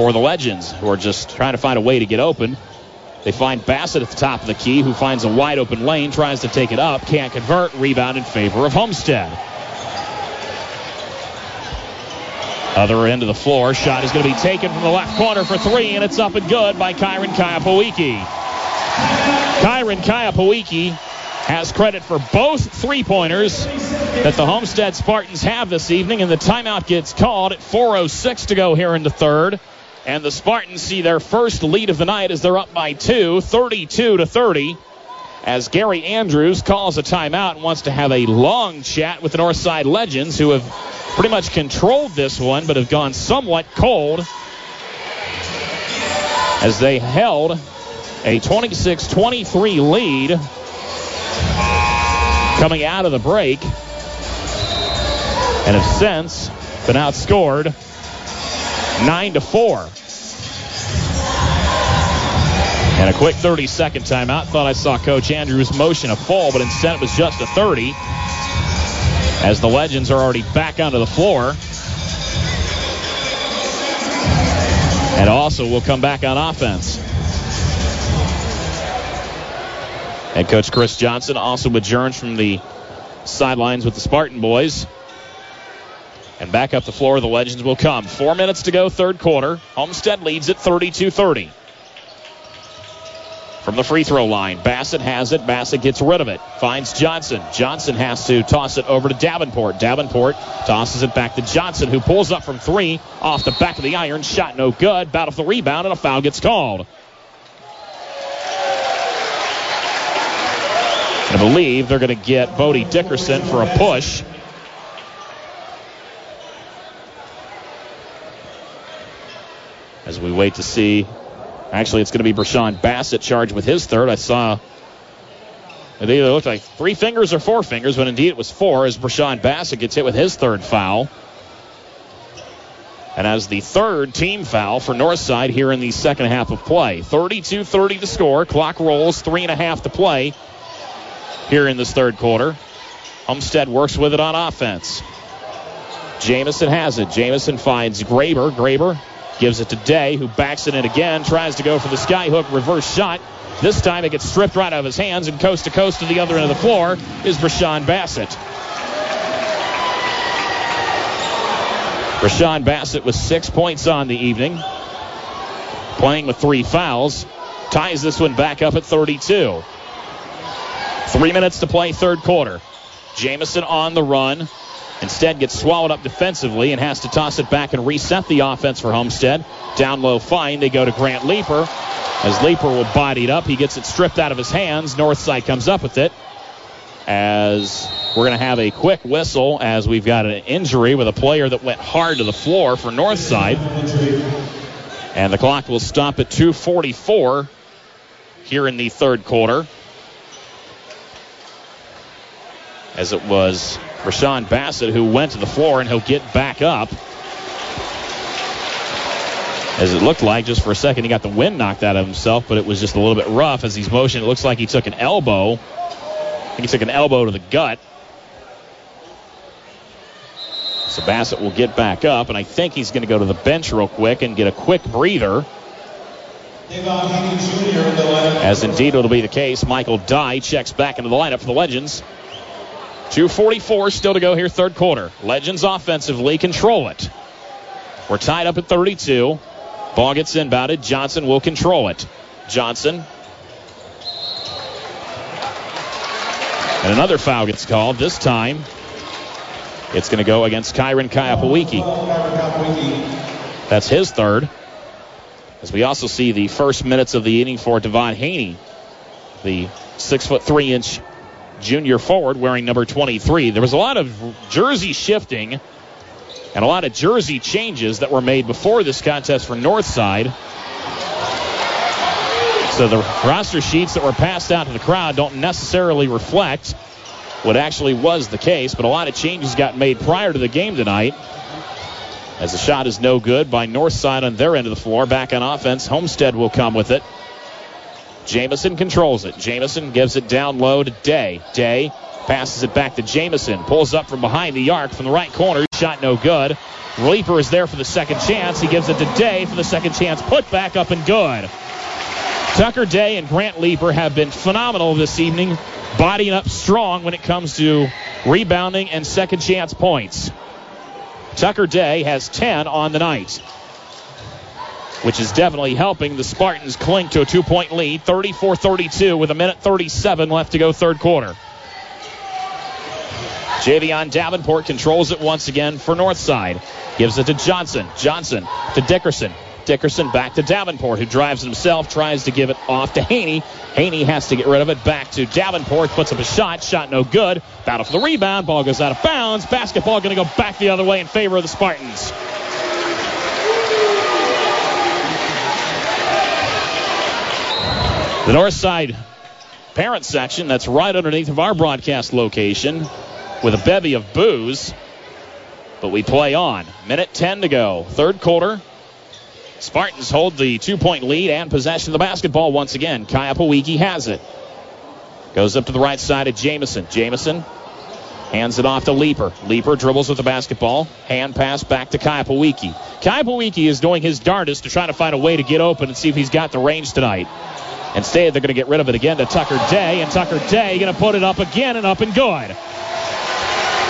for the Legends, who are just trying to find a way to get open. They find Bassett at the top of the key, who finds a wide open lane, tries to take it up, can't convert, rebound in favor of Homestead. Other end of the floor, shot is going to be taken from the left corner for three, and it's up and good by Kyron Kayapawiki. Kyron Kayapawiki has credit for both three pointers that the Homestead Spartans have this evening, and the timeout gets called at 4.06 to go here in the third. And the Spartans see their first lead of the night as they're up by two, 32 to 30. As Gary Andrews calls a timeout and wants to have a long chat with the Northside Legends, who have pretty much controlled this one but have gone somewhat cold as they held a 26 23 lead coming out of the break and have since been outscored 9 to 4. And a quick 30 second timeout. Thought I saw Coach Andrews motion a fall, but instead it was just a 30. As the Legends are already back onto the floor. And also will come back on offense. Head coach Chris Johnson also adjourns from the sidelines with the Spartan boys. And back up the floor, the Legends will come. Four minutes to go, third quarter. Homestead leads at 32 30. From the free throw line, Bassett has it. Bassett gets rid of it. Finds Johnson. Johnson has to toss it over to Davenport. Davenport tosses it back to Johnson, who pulls up from three off the back of the iron. Shot no good. Battle for the rebound, and a foul gets called. I believe they're going to get Bodie Dickerson for a push. As we wait to see. Actually, it's going to be Brashawn Bassett charged with his third. I saw it either looked like three fingers or four fingers, but indeed it was four as Brashawn Bassett gets hit with his third foul. And as the third team foul for Northside here in the second half of play. 32 30 to score. Clock rolls, three and a half to play here in this third quarter. Homestead works with it on offense. Jamison has it. Jamison finds Graber. Graber gives it to Day, who backs it in again, tries to go for the skyhook reverse shot. This time it gets stripped right out of his hands, and coast to coast to the other end of the floor is Brashawn Bassett. Brashawn Bassett with six points on the evening, playing with three fouls, ties this one back up at 32. Three minutes to play, third quarter. Jamison on the run. Instead, gets swallowed up defensively and has to toss it back and reset the offense for Homestead. Down low, fine. They go to Grant Leaper. As Leaper will body it up, he gets it stripped out of his hands. Northside comes up with it. As we're going to have a quick whistle as we've got an injury with a player that went hard to the floor for Northside. And the clock will stop at 2.44 here in the third quarter. As it was Rashawn Bassett who went to the floor and he'll get back up. As it looked like just for a second he got the wind knocked out of himself, but it was just a little bit rough as he's motioning. It looks like he took an elbow. I think he took an elbow to the gut. So Bassett will get back up, and I think he's going to go to the bench real quick and get a quick breather. As indeed it'll be the case, Michael Dye checks back into the lineup for the Legends. 2.44 still to go here, third quarter. Legends offensively control it. We're tied up at 32. Ball gets inbounded. Johnson will control it. Johnson. And another foul gets called. This time, it's going to go against Kyron Kayapawiki. That's his third. As we also see the first minutes of the inning for Devon Haney, the six foot three inch junior forward wearing number 23. There was a lot of jersey shifting and a lot of jersey changes that were made before this contest for Northside. So the roster sheets that were passed out to the crowd don't necessarily reflect what actually was the case, but a lot of changes got made prior to the game tonight. As the shot is no good by Northside on their end of the floor. Back on offense, Homestead will come with it. Jamison controls it. Jamison gives it down low to Day. Day passes it back to Jamison. Pulls up from behind the arc from the right corner. Shot no good. Leaper is there for the second chance. He gives it to Day for the second chance. Put back up and good. Tucker Day and Grant Leaper have been phenomenal this evening, bodying up strong when it comes to rebounding and second chance points. Tucker Day has 10 on the night, which is definitely helping the Spartans cling to a two point lead, 34 32, with a minute 37 left to go, third quarter. Javion Davenport controls it once again for Northside. Gives it to Johnson. Johnson to Dickerson. Dickerson back to Davenport, who drives himself, tries to give it off to Haney. Haney has to get rid of it. Back to Davenport, puts up a shot. Shot no good. Battle for the rebound. Ball goes out of bounds. Basketball going to go back the other way in favor of the Spartans. The north side parent section that's right underneath of our broadcast location with a bevy of boos. But we play on. Minute 10 to go. Third quarter. Spartans hold the two point lead and possession of the basketball once again. Kaya Pawiki has it. Goes up to the right side of Jamison. Jamison hands it off to Leaper. Leaper dribbles with the basketball. Hand pass back to Kaya Pawiki. Kaya Pawiki is doing his darndest to try to find a way to get open and see if he's got the range tonight. Instead, they're going to get rid of it again to Tucker Day, and Tucker Day going to put it up again and up and good.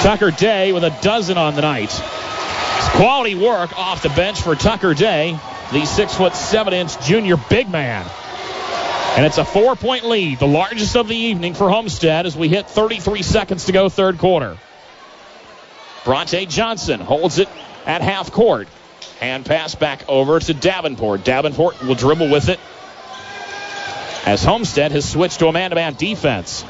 Tucker Day with a dozen on the night. It's quality work off the bench for Tucker Day, the six foot seven inch junior big man. And it's a four point lead, the largest of the evening for Homestead as we hit 33 seconds to go, third quarter. Bronte Johnson holds it at half court. Hand pass back over to Davenport. Davenport will dribble with it as Homestead has switched to a man to man defense.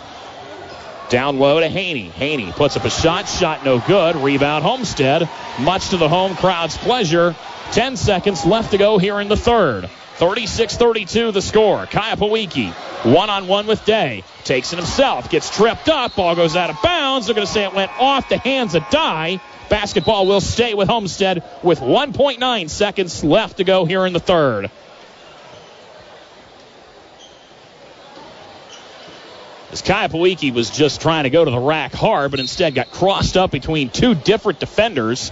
Down low to Haney. Haney puts up a shot. Shot no good. Rebound Homestead. Much to the home crowd's pleasure. 10 seconds left to go here in the third. 36 32 the score. Kaya Pawiki, one on one with Day. Takes it himself. Gets tripped up. Ball goes out of bounds. They're going to say it went off the hands of Dye. Basketball will stay with Homestead with 1.9 seconds left to go here in the third. As Kaya Pawiki was just trying to go to the rack hard, but instead got crossed up between two different defenders.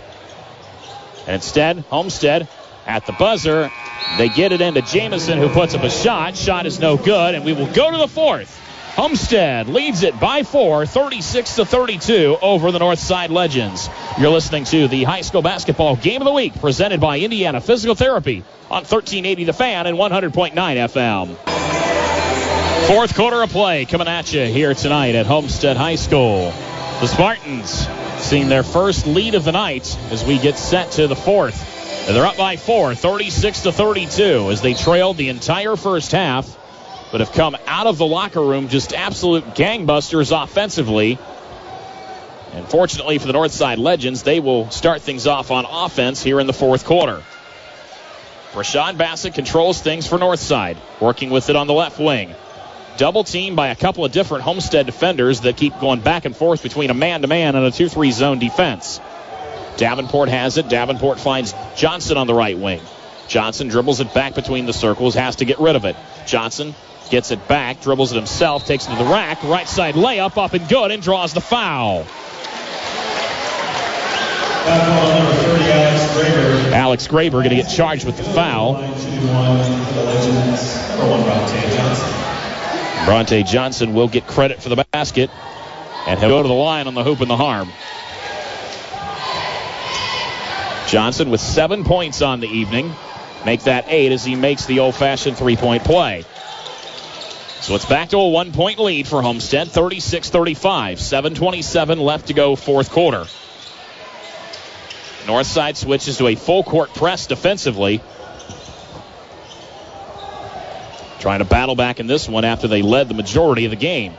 And instead, Homestead at the buzzer. They get it into Jamison, who puts up a shot. Shot is no good, and we will go to the fourth. Homestead leads it by four, 36 to 32 over the Northside Legends. You're listening to the high school basketball game of the week presented by Indiana Physical Therapy on 1380 The Fan and 100.9 FM. Fourth quarter of play coming at you here tonight at Homestead High School. The Spartans seeing their first lead of the night as we get set to the fourth. And They're up by four, 36 to 32, as they trailed the entire first half, but have come out of the locker room just absolute gangbusters offensively. And fortunately for the Northside Legends, they will start things off on offense here in the fourth quarter. Rashawn Bassett controls things for Northside, working with it on the left wing. Double teamed by a couple of different Homestead defenders that keep going back and forth between a man to man and a 2 3 zone defense. Davenport has it. Davenport finds Johnson on the right wing. Johnson dribbles it back between the circles, has to get rid of it. Johnson gets it back, dribbles it himself, takes it to the rack, right side layup up and good, and draws the foul. Alex Graber going to get charged with the foul. Bronte Johnson will get credit for the basket, and he'll go to the line on the hoop and the harm. Johnson with seven points on the evening. Make that eight as he makes the old fashioned three point play. So it's back to a one point lead for Homestead, 36 35. 7.27 left to go, fourth quarter. Northside switches to a full court press defensively. Trying to battle back in this one after they led the majority of the game.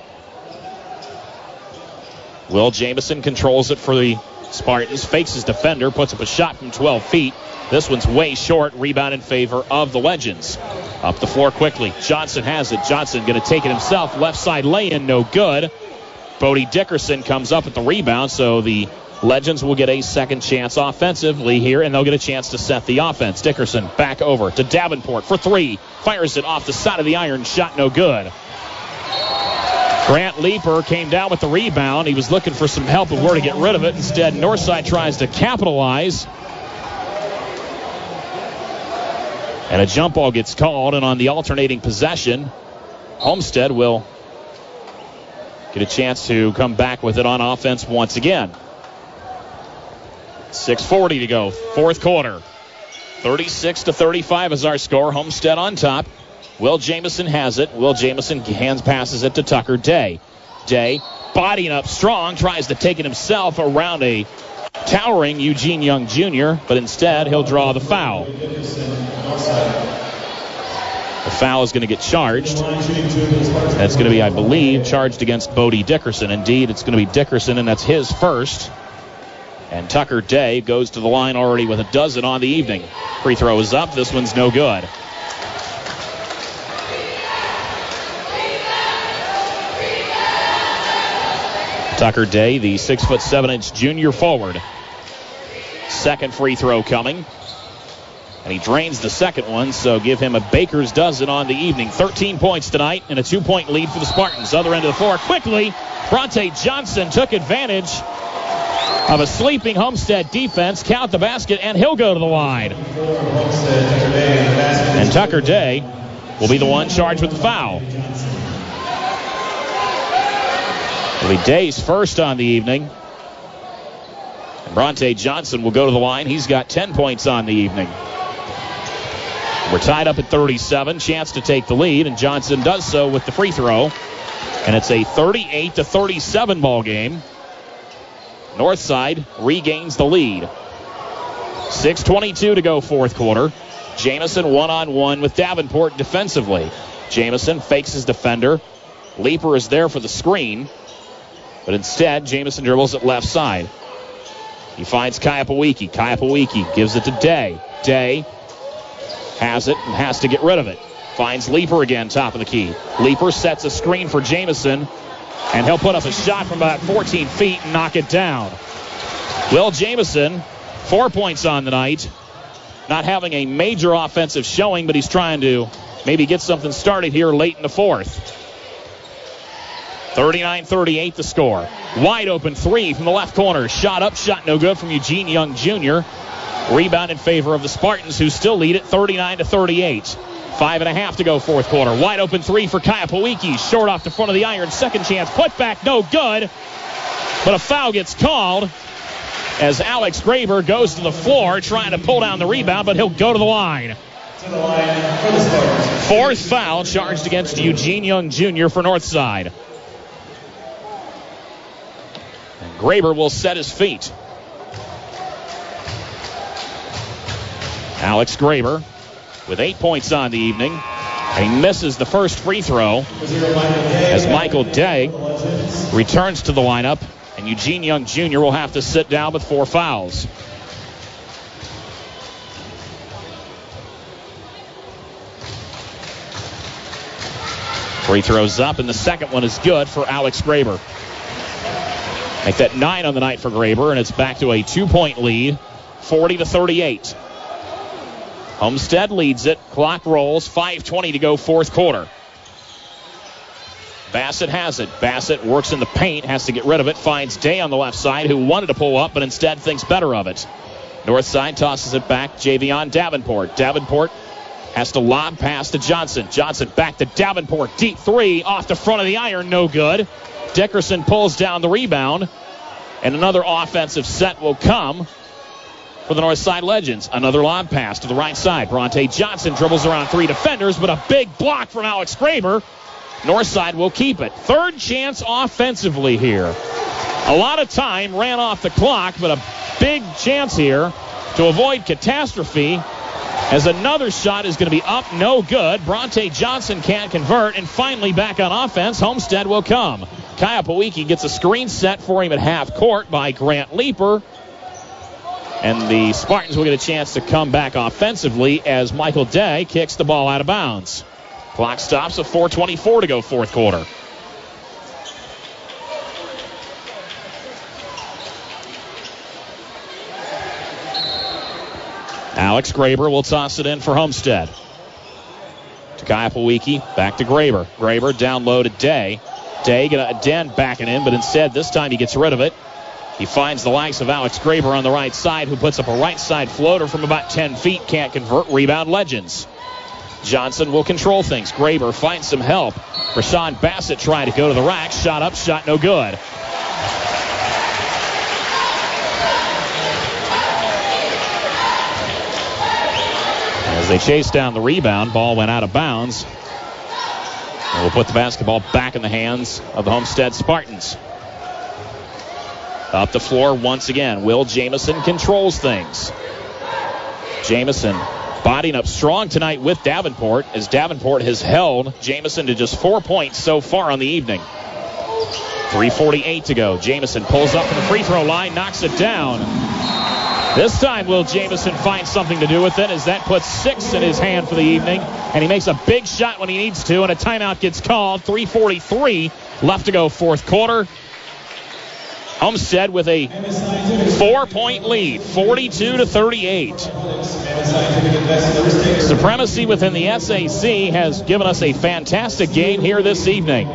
Will Jamison controls it for the Spartans fakes his defender, puts up a shot from 12 feet. This one's way short. Rebound in favor of the Legends. Up the floor quickly. Johnson has it. Johnson going to take it himself. Left side lay in, no good. Bodie Dickerson comes up at the rebound, so the Legends will get a second chance offensively here, and they'll get a chance to set the offense. Dickerson back over to Davenport for three. Fires it off the side of the iron. Shot no good. Grant Leaper came down with the rebound. He was looking for some help of where to get rid of it. Instead, Northside tries to capitalize. And a jump ball gets called, and on the alternating possession, Homestead will get a chance to come back with it on offense once again. 6.40 to go, fourth quarter. 36 to 35 is our score. Homestead on top. Will Jamison has it. Will Jamison hands passes it to Tucker Day. Day bodying up strong, tries to take it himself around a towering Eugene Young Jr., but instead he'll draw the foul. The foul is going to get charged. That's going to be, I believe, charged against Bodie Dickerson. Indeed, it's going to be Dickerson, and that's his first. And Tucker Day goes to the line already with a dozen on the evening. Free throw is up. This one's no good. Tucker Day, the six foot seven inch junior forward. Second free throw coming. And he drains the second one, so give him a baker's dozen on the evening. 13 points tonight and a two point lead for the Spartans. Other end of the floor quickly. Bronte Johnson took advantage of a sleeping Homestead defense. Count the basket, and he'll go to the line. And Tucker Day will be the one charged with the foul. It'll be Day's first on the evening. Bronte Johnson will go to the line. He's got 10 points on the evening. We're tied up at 37. Chance to take the lead, and Johnson does so with the free throw. And it's a 38 to 37 ball game. Northside regains the lead. 6.22 to go, fourth quarter. Jamison one on one with Davenport defensively. Jamison fakes his defender. Leaper is there for the screen. But instead, Jamison dribbles it left side. He finds Kayapawiki. Kayapawiki gives it to Day. Day has it and has to get rid of it. Finds Leaper again, top of the key. Leaper sets a screen for Jamison, and he'll put up a shot from about 14 feet and knock it down. Will Jamison, four points on the night. Not having a major offensive showing, but he's trying to maybe get something started here late in the fourth. 39 38 the score. Wide open three from the left corner. Shot up, shot no good from Eugene Young Jr. Rebound in favor of the Spartans, who still lead at 39 to 38. Five and a half to go, fourth quarter. Wide open three for Kaya Pawiki. Short off the front of the iron. Second chance. Put back, no good. But a foul gets called as Alex Graber goes to the floor trying to pull down the rebound, but he'll go to the line. Fourth foul charged against Eugene Young Jr. for Northside. Graber will set his feet. Alex Graber with eight points on the evening. He misses the first free throw as Michael Dye returns to the lineup, and Eugene Young Jr. will have to sit down with four fouls. Free throws up, and the second one is good for Alex Graber. Make that nine on the night for Graber, and it's back to a two-point lead, 40 to 38. Homestead leads it. Clock rolls. 5:20 to go, fourth quarter. Bassett has it. Bassett works in the paint, has to get rid of it. Finds Day on the left side, who wanted to pull up, but instead thinks better of it. North side tosses it back. Javion Davenport. Davenport has to lob pass to Johnson. Johnson back to Davenport. Deep three off the front of the iron. No good. Dickerson pulls down the rebound, and another offensive set will come for the North Side Legends. Another lob pass to the right side. Bronte Johnson dribbles around three defenders, but a big block from Alex Graber. North Side will keep it. Third chance offensively here. A lot of time ran off the clock, but a big chance here to avoid catastrophe as another shot is going to be up, no good. Bronte Johnson can't convert, and finally back on offense, Homestead will come. Kyle Pawiki gets a screen set for him at half court by Grant Leaper, And the Spartans will get a chance to come back offensively as Michael Dye kicks the ball out of bounds. Clock stops at 4.24 to go, fourth quarter. Alex Graber will toss it in for Homestead. To Kayapawiki, back to Graber. Graber down low to Day. Day get a den backing in, but instead this time he gets rid of it. He finds the likes of Alex Graber on the right side, who puts up a right side floater from about 10 feet. Can't convert. Rebound Legends. Johnson will control things. Graber finds some help. Rashawn Bassett trying to go to the rack. Shot up, shot no good. As they chase down the rebound, ball went out of bounds. And we'll put the basketball back in the hands of the Homestead Spartans. Up the floor once again. Will Jamison controls things. Jamison bodying up strong tonight with Davenport as Davenport has held Jamison to just four points so far on the evening. 3.48 to go. Jamison pulls up from the free throw line, knocks it down. This time, will Jamison find something to do with it as that puts six in his hand for the evening, and he makes a big shot when he needs to, and a timeout gets called. 3.43 left to go, fourth quarter. Homestead with a four-point lead, 42 to 38. Supremacy within the SAC has given us a fantastic game here this evening.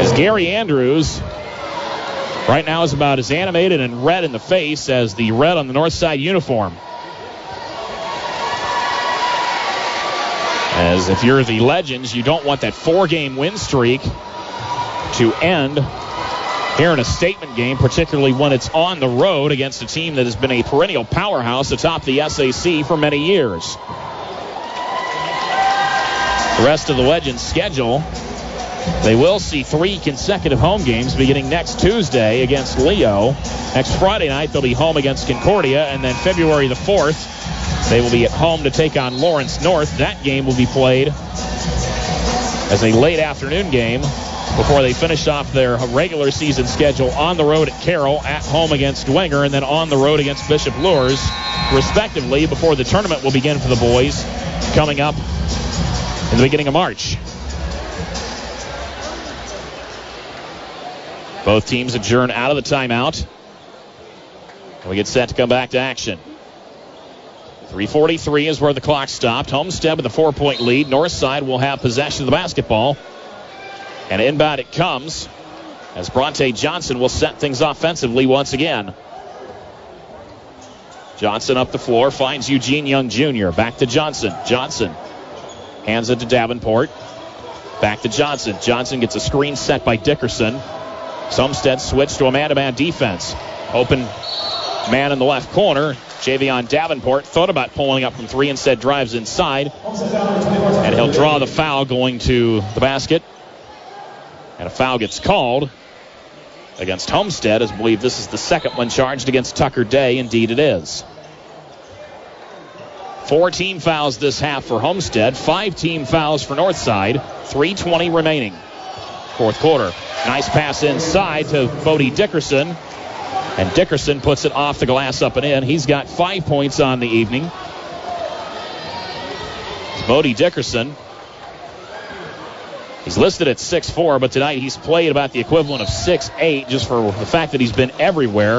As Gary Andrews right now is about as animated and red in the face as the red on the north side uniform. As if you're the Legends, you don't want that four-game win streak to end here in a statement game, particularly when it's on the road against a team that has been a perennial powerhouse atop the SAC for many years. The rest of the Legends schedule, they will see three consecutive home games beginning next Tuesday against Leo. Next Friday night, they'll be home against Concordia, and then February the 4th, they will be at home to take on Lawrence North. That game will be played as a late afternoon game before they finish off their regular season schedule on the road at Carroll, at home against Dwenger, and then on the road against Bishop Luers, respectively, before the tournament will begin for the boys coming up in the beginning of March. Both teams adjourn out of the timeout. We get set to come back to action. 343 is where the clock stopped. Homestead with a four-point lead. Northside will have possession of the basketball. And inbound it comes as Bronte Johnson will set things offensively once again. Johnson up the floor finds Eugene Young Jr. Back to Johnson. Johnson hands it to Davenport. Back to Johnson. Johnson gets a screen set by Dickerson. Homestead switch to a man-to-man defense. Open man in the left corner. Javion Davenport thought about pulling up from three, and instead drives inside. And he'll draw the foul going to the basket. And a foul gets called against Homestead, as I believe this is the second one charged against Tucker Day. Indeed, it is. Four team fouls this half for Homestead, five team fouls for Northside, 3.20 remaining. Fourth quarter. Nice pass inside to Bodie Dickerson. And Dickerson puts it off the glass up and in. He's got five points on the evening. It's Bodie Dickerson. He's listed at 6'4, but tonight he's played about the equivalent of 6'8 just for the fact that he's been everywhere.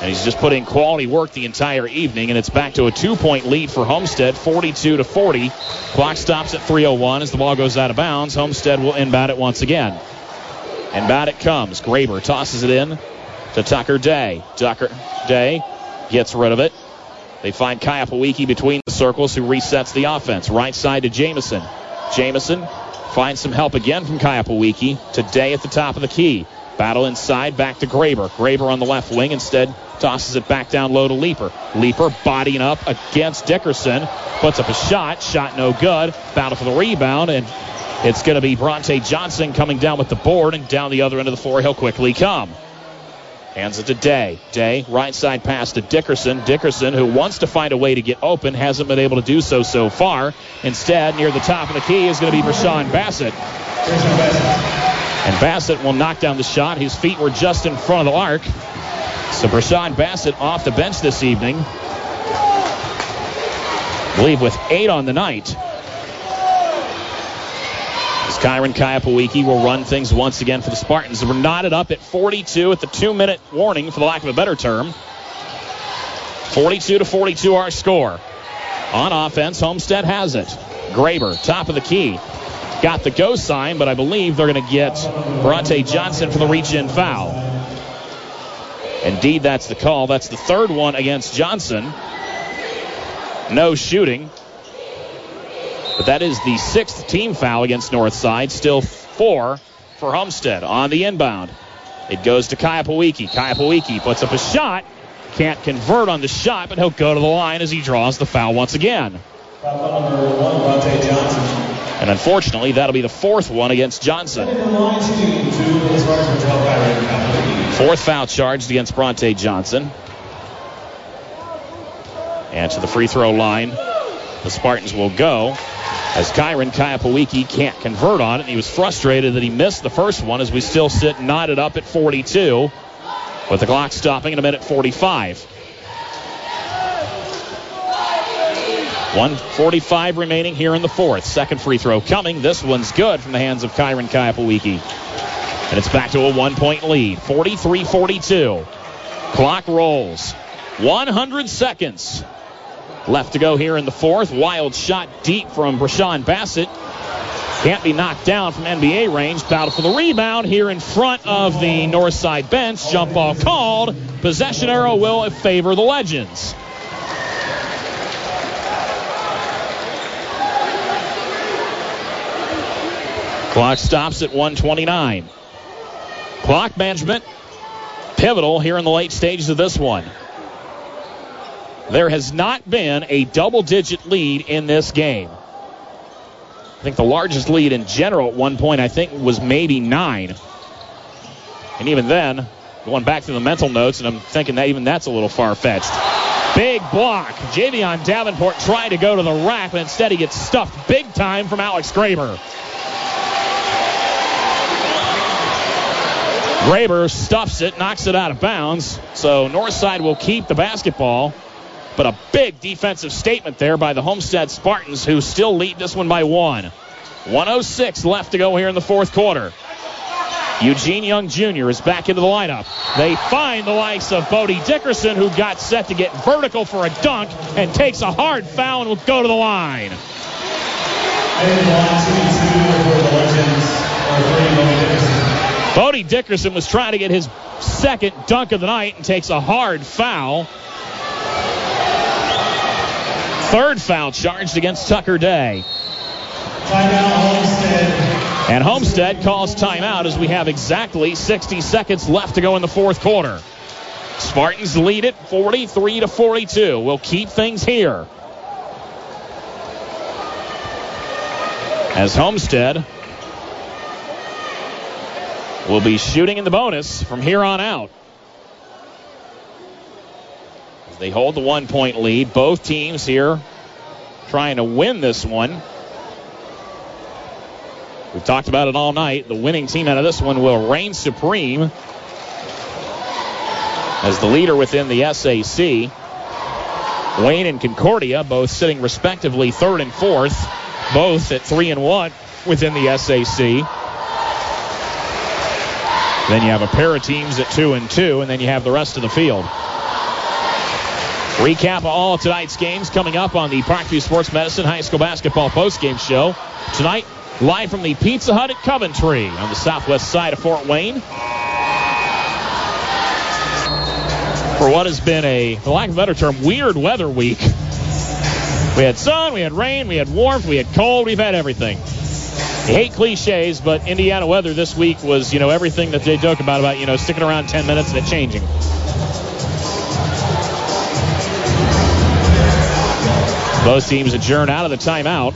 And he's just put in quality work the entire evening, and it's back to a two-point lead for Homestead, 42 to 40. Clock stops at 3:01 as the ball goes out of bounds. Homestead will inbound it once again. And inbound it comes. Graber tosses it in to Tucker Day. Tucker Day gets rid of it. They find Kayapawiki between the circles, who resets the offense. Right side to Jamison. Jamison finds some help again from Kayapawiki. Today at the top of the key. Battle inside, back to Graber. Graber on the left wing instead tosses it back down low to Leaper. Leaper bodying up against Dickerson. Puts up a shot. Shot no good. Battle for the rebound, and it's going to be Bronte Johnson coming down with the board, and down the other end of the floor he'll quickly come. Hands it to Day. Day, right side pass to Dickerson. Dickerson, who wants to find a way to get open, hasn't been able to do so so far. Instead, near the top of the key is going to be Rashawn Bassett. And Bassett will knock down the shot. His feet were just in front of the arc. So Brashad Bassett off the bench this evening. I believe with eight on the night. Kyron Kayapawiki will run things once again for the Spartans. We're knotted up at 42 at the two-minute warning, for the lack of a better term. 42 to 42 our score. On offense, Homestead has it. Graber, top of the key. Got the go sign, but I believe they're going to get Bronte Johnson for the reach-in foul. Indeed, that's the call. That's the third one against Johnson. No shooting. But that is the sixth team foul against Northside. Still four for Homestead on the inbound. It goes to Kayapawiki. Kayapawiki puts up a shot. Can't convert on the shot, but he'll go to the line as he draws the foul once again. And unfortunately, that'll be the fourth one against Johnson. From line shooting two for the Spartans for 12 Kyron Kayapawiki. Fourth foul charged against Bronte Johnson. And to the free throw line, the Spartans will go as Kyron Kayapawiki can't convert on it. And he was frustrated that he missed the first one as we still sit knotted up at 42 with the clock stopping at a minute 45. 145 remaining here in the fourth. Second free throw coming. This one's good from the hands of Kyron Kayapawiki. And it's back to a one point lead 43 42. Clock rolls. 100 seconds left to go here in the fourth. Wild shot deep from Brashawn Bassett. Can't be knocked down from NBA range. Battle for the rebound here in front of the north side bench. Jump ball called. Possession arrow will favor the Legends. Clock stops at 129. Clock management pivotal here in the late stages of this one. There has not been a double digit lead in this game. I think the largest lead in general at one point, I think, was maybe nine. And even then, going back to the mental notes, and I'm thinking that even that's a little far fetched. Big block. Javion Davenport trying to go to the rack, but instead he gets stuffed big time from Alex Graber. Graber stuffs it, knocks it out of bounds. So Northside will keep the basketball. But a big defensive statement there by the Homestead Spartans, who still lead this one by one. 106 left to go here in the fourth quarter. Eugene Young Jr. is back into the lineup. They find the likes of Bodie Dickerson, who got set to get vertical for a dunk and takes a hard foul and will go to the line. Bodie Dickerson was trying to get his second dunk of the night and takes a hard foul. Third foul charged against Tucker Day. And Homestead calls timeout as we have exactly 60 seconds left to go in the fourth quarter. Spartans lead it 43 to 42. We'll keep things here. As Homestead will be shooting in the bonus from here on out. They hold the one point lead, both teams here trying to win this one. We've talked about it all night. The winning team out of this one will reign supreme as the leader within the SAC. Wayne and Concordia both sitting respectively third and fourth, both at three and one within the SAC. Then you have a pair of teams at two and two, and then you have the rest of the field. Recap of all tonight's games coming up on the Parkview Sports Medicine High School Basketball postgame show. Tonight, live from the Pizza Hut at Coventry on the southwest side of Fort Wayne. For what has been a, for lack of a better term, weird weather week. We had sun, we had rain, we had warmth, we had cold, we've had everything. You hate cliches, but Indiana weather this week was, you know, everything that they joke about, about, you know, sticking around 10 minutes and it changing. Both teams adjourn out of the timeout.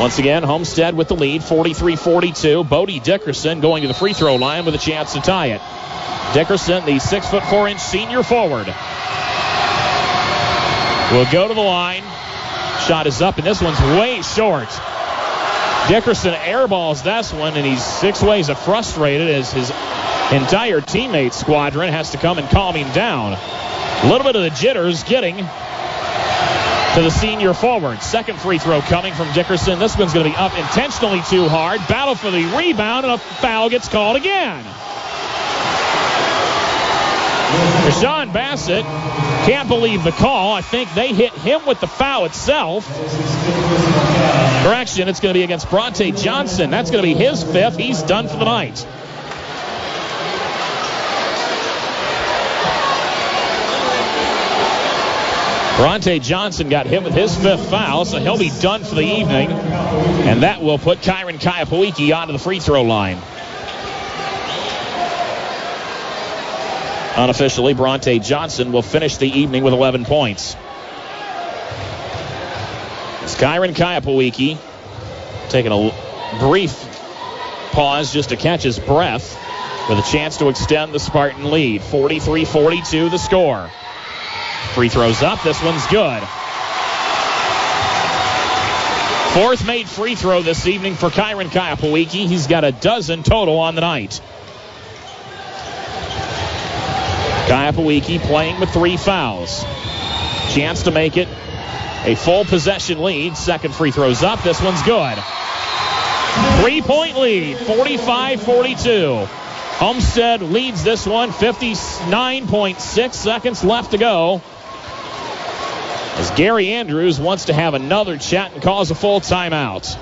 Once again, Homestead with the lead, 43-42. Bodie Dickerson going to the free throw line with a chance to tie it. Dickerson, the six foot four inch senior forward, will go to the line. Shot is up, and this one's way short. Dickerson airballs this one, and he's six ways of frustrated as his entire teammate squadron has to come and calm him down. A little bit of the jitters getting to the senior forward. Second free throw coming from Dickerson. This one's going to be up intentionally too hard. Battle for the rebound, and a foul gets called again. Rashawn Bassett can't believe the call. I think they hit him with the foul itself. Correction, it's going to be against Bronte Johnson. That's going to be his fifth. He's done for the night. Bronte Johnson got hit with his fifth foul, so he'll be done for the evening. And that will put Kyron Kayapawiki onto the free throw line. Unofficially, Bronte Johnson will finish the evening with 11 points. It's Kyron Kayapawiki taking a brief pause just to catch his breath with a chance to extend the Spartan lead. 43-42 the score. Free throws up. This one's good. Fourth made free throw this evening for Kyron Kayapawiki. He's got a dozen total on the night. Kayapawiki playing with three fouls. Chance to make it a full possession lead. Second free throws up. This one's good. Three point lead, 45 42. Homestead leads this one, 59.6 seconds left to go as Gary Andrews wants to have another chat and calls a full timeout.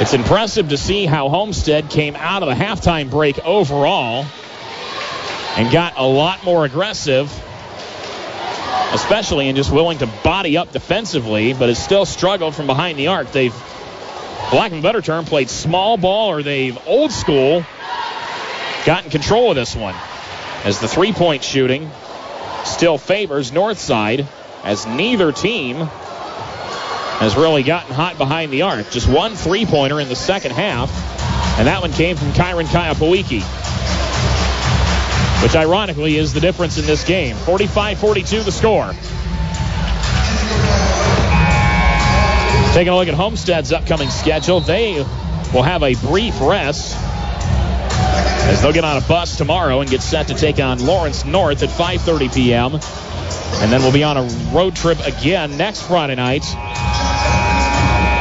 It's impressive to see how Homestead came out of the halftime break overall and got a lot more aggressive, especially in just willing to body up defensively, but has still struggled from behind the arc. They've, for lack of a better term, played small ball or they've old school gotten control of this one as the three point shooting still favors Northside as neither team has really gotten hot behind the arc. Just one three pointer in the second half, and that one came from Kyron Kayapawiki, which ironically is the difference in this game. 45 42 the score. Taking a look at Homestead's upcoming schedule, they will have a brief rest as they'll get on a bus tomorrow and get set to take on Lawrence North at 5:30 p.m. And then we'll be on a road trip again next Friday night.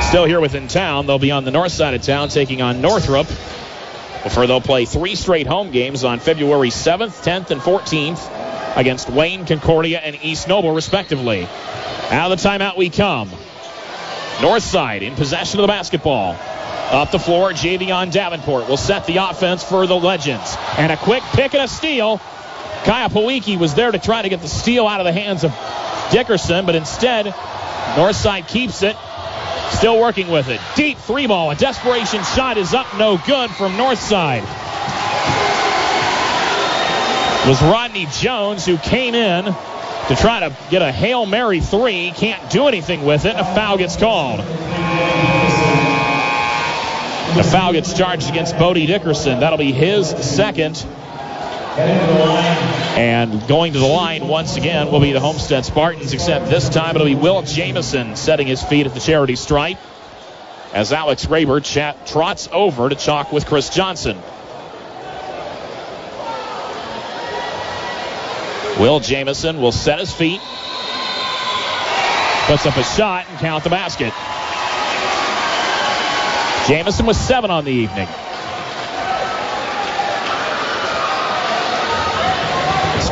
Still here within town, they'll be on the north side of town taking on Northrop. Before they'll play three straight home games on February 7th, 10th, and 14th against Wayne, Concordia, and East Noble, respectively. Out of the timeout we come. North side in possession of the basketball. Up the floor, Javion Davenport will set the offense for the Legends. And a quick pick and a steal. Kayapawiki was there to try to get the steal out of the hands of Dickerson, but instead, Northside keeps it. Still working with it. Deep three ball. A desperation shot is up, no good from Northside. It was Rodney Jones who came in to try to get a Hail Mary three. Can't do anything with it. A foul gets called. The foul gets charged against Bodie Dickerson. That'll be his second. And going to the line once again will be the Homestead Spartans, except this time it'll be Will Jamison setting his feet at the charity stripe as Alex Graber chat, trots over to chalk with Chris Johnson. Will Jamison will set his feet, puts up a shot, and count the basket. Jamison with seven on the evening.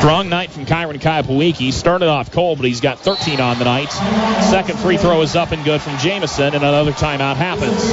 Strong night from Kyron Kayapawiki. Started off cold, but he's got 13 on the night. Second free throw is up and good from Jamison, and another timeout happens.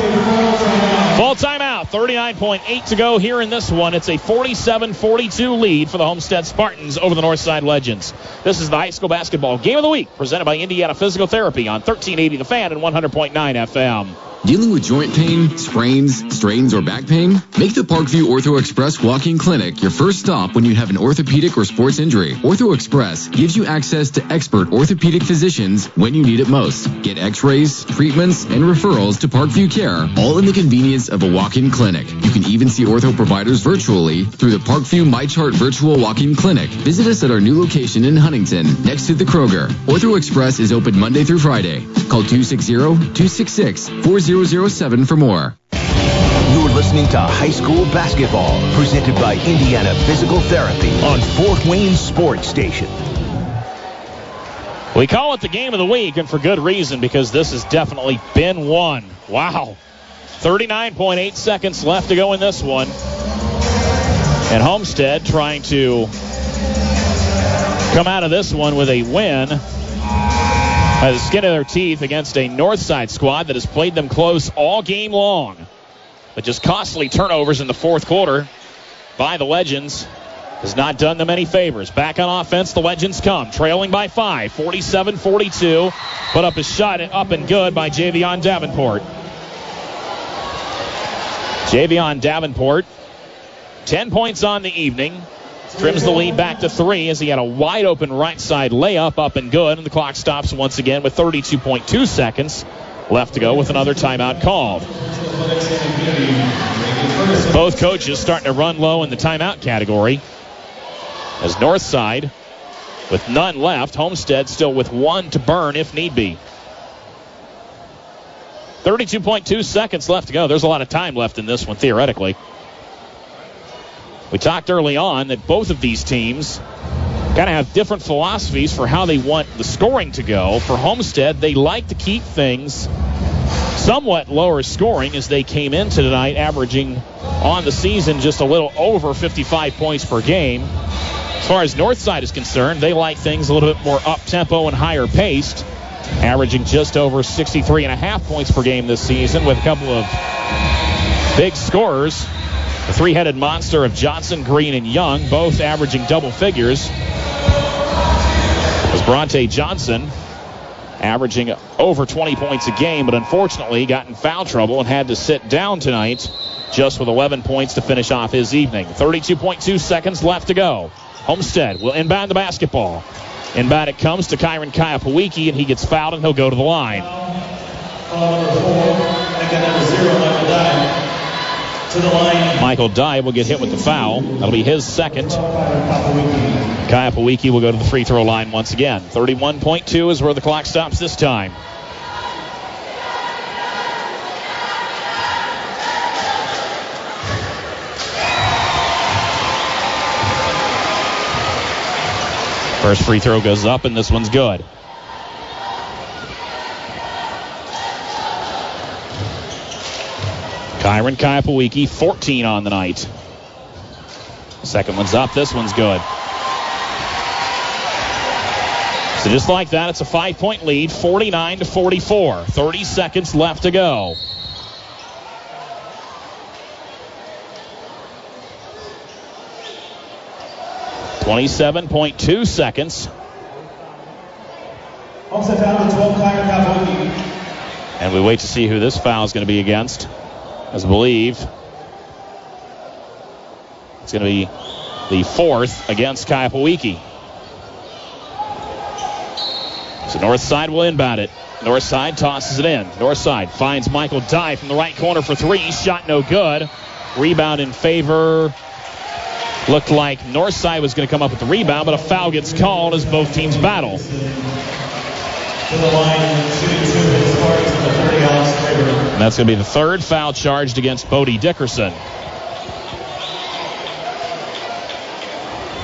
Full timeout, 39.8 to go here in this one. It's a 47-42 lead for the Homestead Spartans over the Northside Legends. This is the high school basketball game of the week, presented by Indiana Physical Therapy on 1380 The Fan and 100.9 FM. Dealing with joint pain, sprains, strains, or back pain? Make the Parkview Ortho Express Walk-In Clinic your first stop when you have an orthopedic or sports injury. Ortho Express gives you access to expert orthopedic physicians when you need it most. Get x-rays, treatments, and referrals to Parkview Care, all in the convenience of a walk-in clinic. You can even see ortho providers virtually through the Parkview MyChart Virtual Walk-In Clinic. Visit us at our new location in Huntington, next to the Kroger. Ortho Express is open Monday through Friday. Call 260-266-4007 for more. You're listening to High School Basketball, presented by Indiana Physical Therapy on Fort Wayne Sports Station. We call it the game of the week, and for good reason, because this has definitely been one. Wow. 39.8 seconds left to go in this one. And Homestead trying to come out of this one with a win by the skin of their teeth against a Northside squad that has played them close all game long. But just costly turnovers in the fourth quarter by the Legends has not done them any favors. Back on offense, the Legends come, trailing by five, 47-42. Put up a shot up and good by Javion Davenport. Javion Davenport, 10 points on the evening, trims the lead back to three as he had a wide open right side layup up and good, and the clock stops once again with 32.2 seconds left to go with another timeout called. Both coaches starting to run low in the timeout category. As Northside, with none left, Homestead still with one to burn if need be. 32.2 seconds left to go. There's a lot of time left in this one, theoretically. We talked early on that both of these teams kind of have different philosophies for how they want the scoring to go. For Homestead, they like to keep things somewhat lower scoring as they came into tonight, averaging on the season just a little over 55 points per game. As far as Northside is concerned, they like things a little bit more up tempo and higher paced, averaging just over 63 and a half points per game this season with a couple of big scorers. The three headed monster of Johnson, Green, and Young, both averaging double figures. As Bronte Johnson averaging over 20 points a game, but unfortunately got in foul trouble and had to sit down tonight just with 11 points to finish off his evening. 32.2 seconds left to go. Homestead will inbound the basketball. Inbound it comes to Kyron Kayapawiki, and he gets fouled, and he'll go to the line. Michael Dye will get hit with the foul. That'll be his second. Kayapawiki will go to the free throw line once again. 31.2 is where the clock stops this time. First free throw goes up, and this one's good. Kyron Kayapawiki, 14 on the night. Second one's up. This one's good. So just like that, it's a five-point lead, 49 to 44. 30 seconds left to go. Twenty-seven point two seconds. And we wait to see who this foul is going to be against. As I believe it's going to be the fourth against Kai Kayapawiki. So North Side will inbound it. North Side tosses it in. North Side finds Michael Dye from the right corner for three. Shot no good. Rebound in favor. Looked like North Side was going to come up with the rebound, but a foul gets called as both teams battle. And that's going to be the third foul charged against Bodie Dickerson.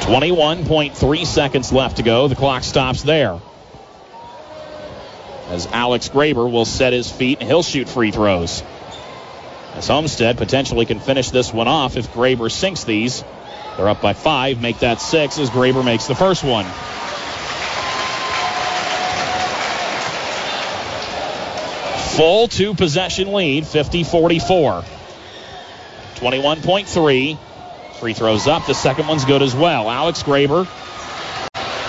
21.3 seconds left to go. The clock stops there. As Alex Graber will set his feet and he'll shoot free throws. As Homestead potentially can finish this one off if Graber sinks these. They're up by five, make that six as Graber makes the first one. Full two possession lead, 50 44. 21.3. Free throws up. The second one's good as well. Alex Graber,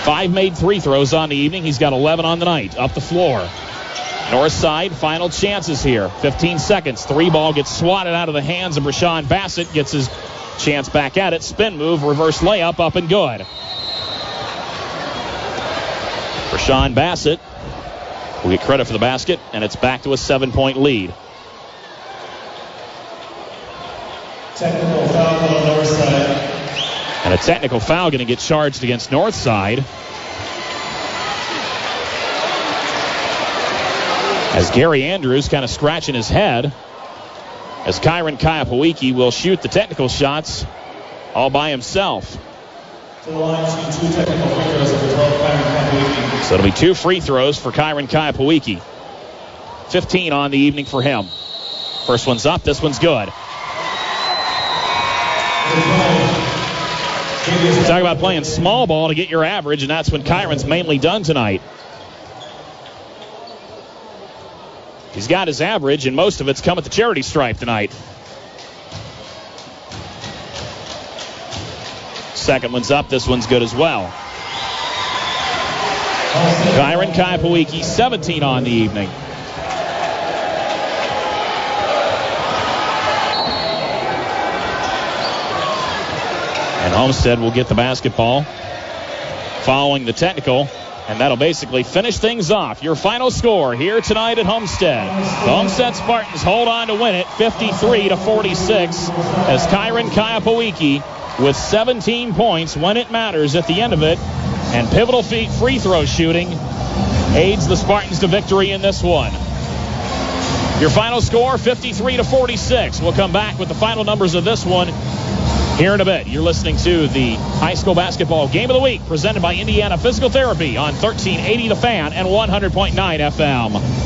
five made three throws on the evening. He's got 11 on the night. Up the floor. North side, final chances here. 15 seconds. Three ball gets swatted out of the hands of Rashawn Bassett. Gets his chance back at it. Spin move, reverse layup, up and good. Rashawn Bassett will get credit for the basket, and it's back to a seven point lead. Technical foul on north side. And a technical foul going to get charged against Northside. As Gary Andrews kind of scratching his head. as Kyron Kayapawiki will shoot the technical shots all by himself. So it'll be two free throws for Kyron Kayapawiki. 15 on the evening for him. First one's up, this one's good. Talk about playing small ball to get your average, and that's what Kyron's mainly done tonight. He's got his average, and most of it's come at the charity stripe tonight. Second one's up. This one's good as well. Kyron Kayapawiki, 17 on the evening. And Homestead will get the basketball following the technical. And that'll basically finish things off. Your final score here tonight at Homestead. The Homestead Spartans hold on to win it 53 to 46 as Kyron Kayapawiki with 17 points when it matters at the end of it. And pivotal feet free throw shooting aids the Spartans to victory in this one. Your final score 53 to 46. We'll come back with the final numbers of this one here in a bit. You're listening to the high school basketball game of the week presented by Indiana Physical Therapy on 1380 The Fan and 100.9 FM.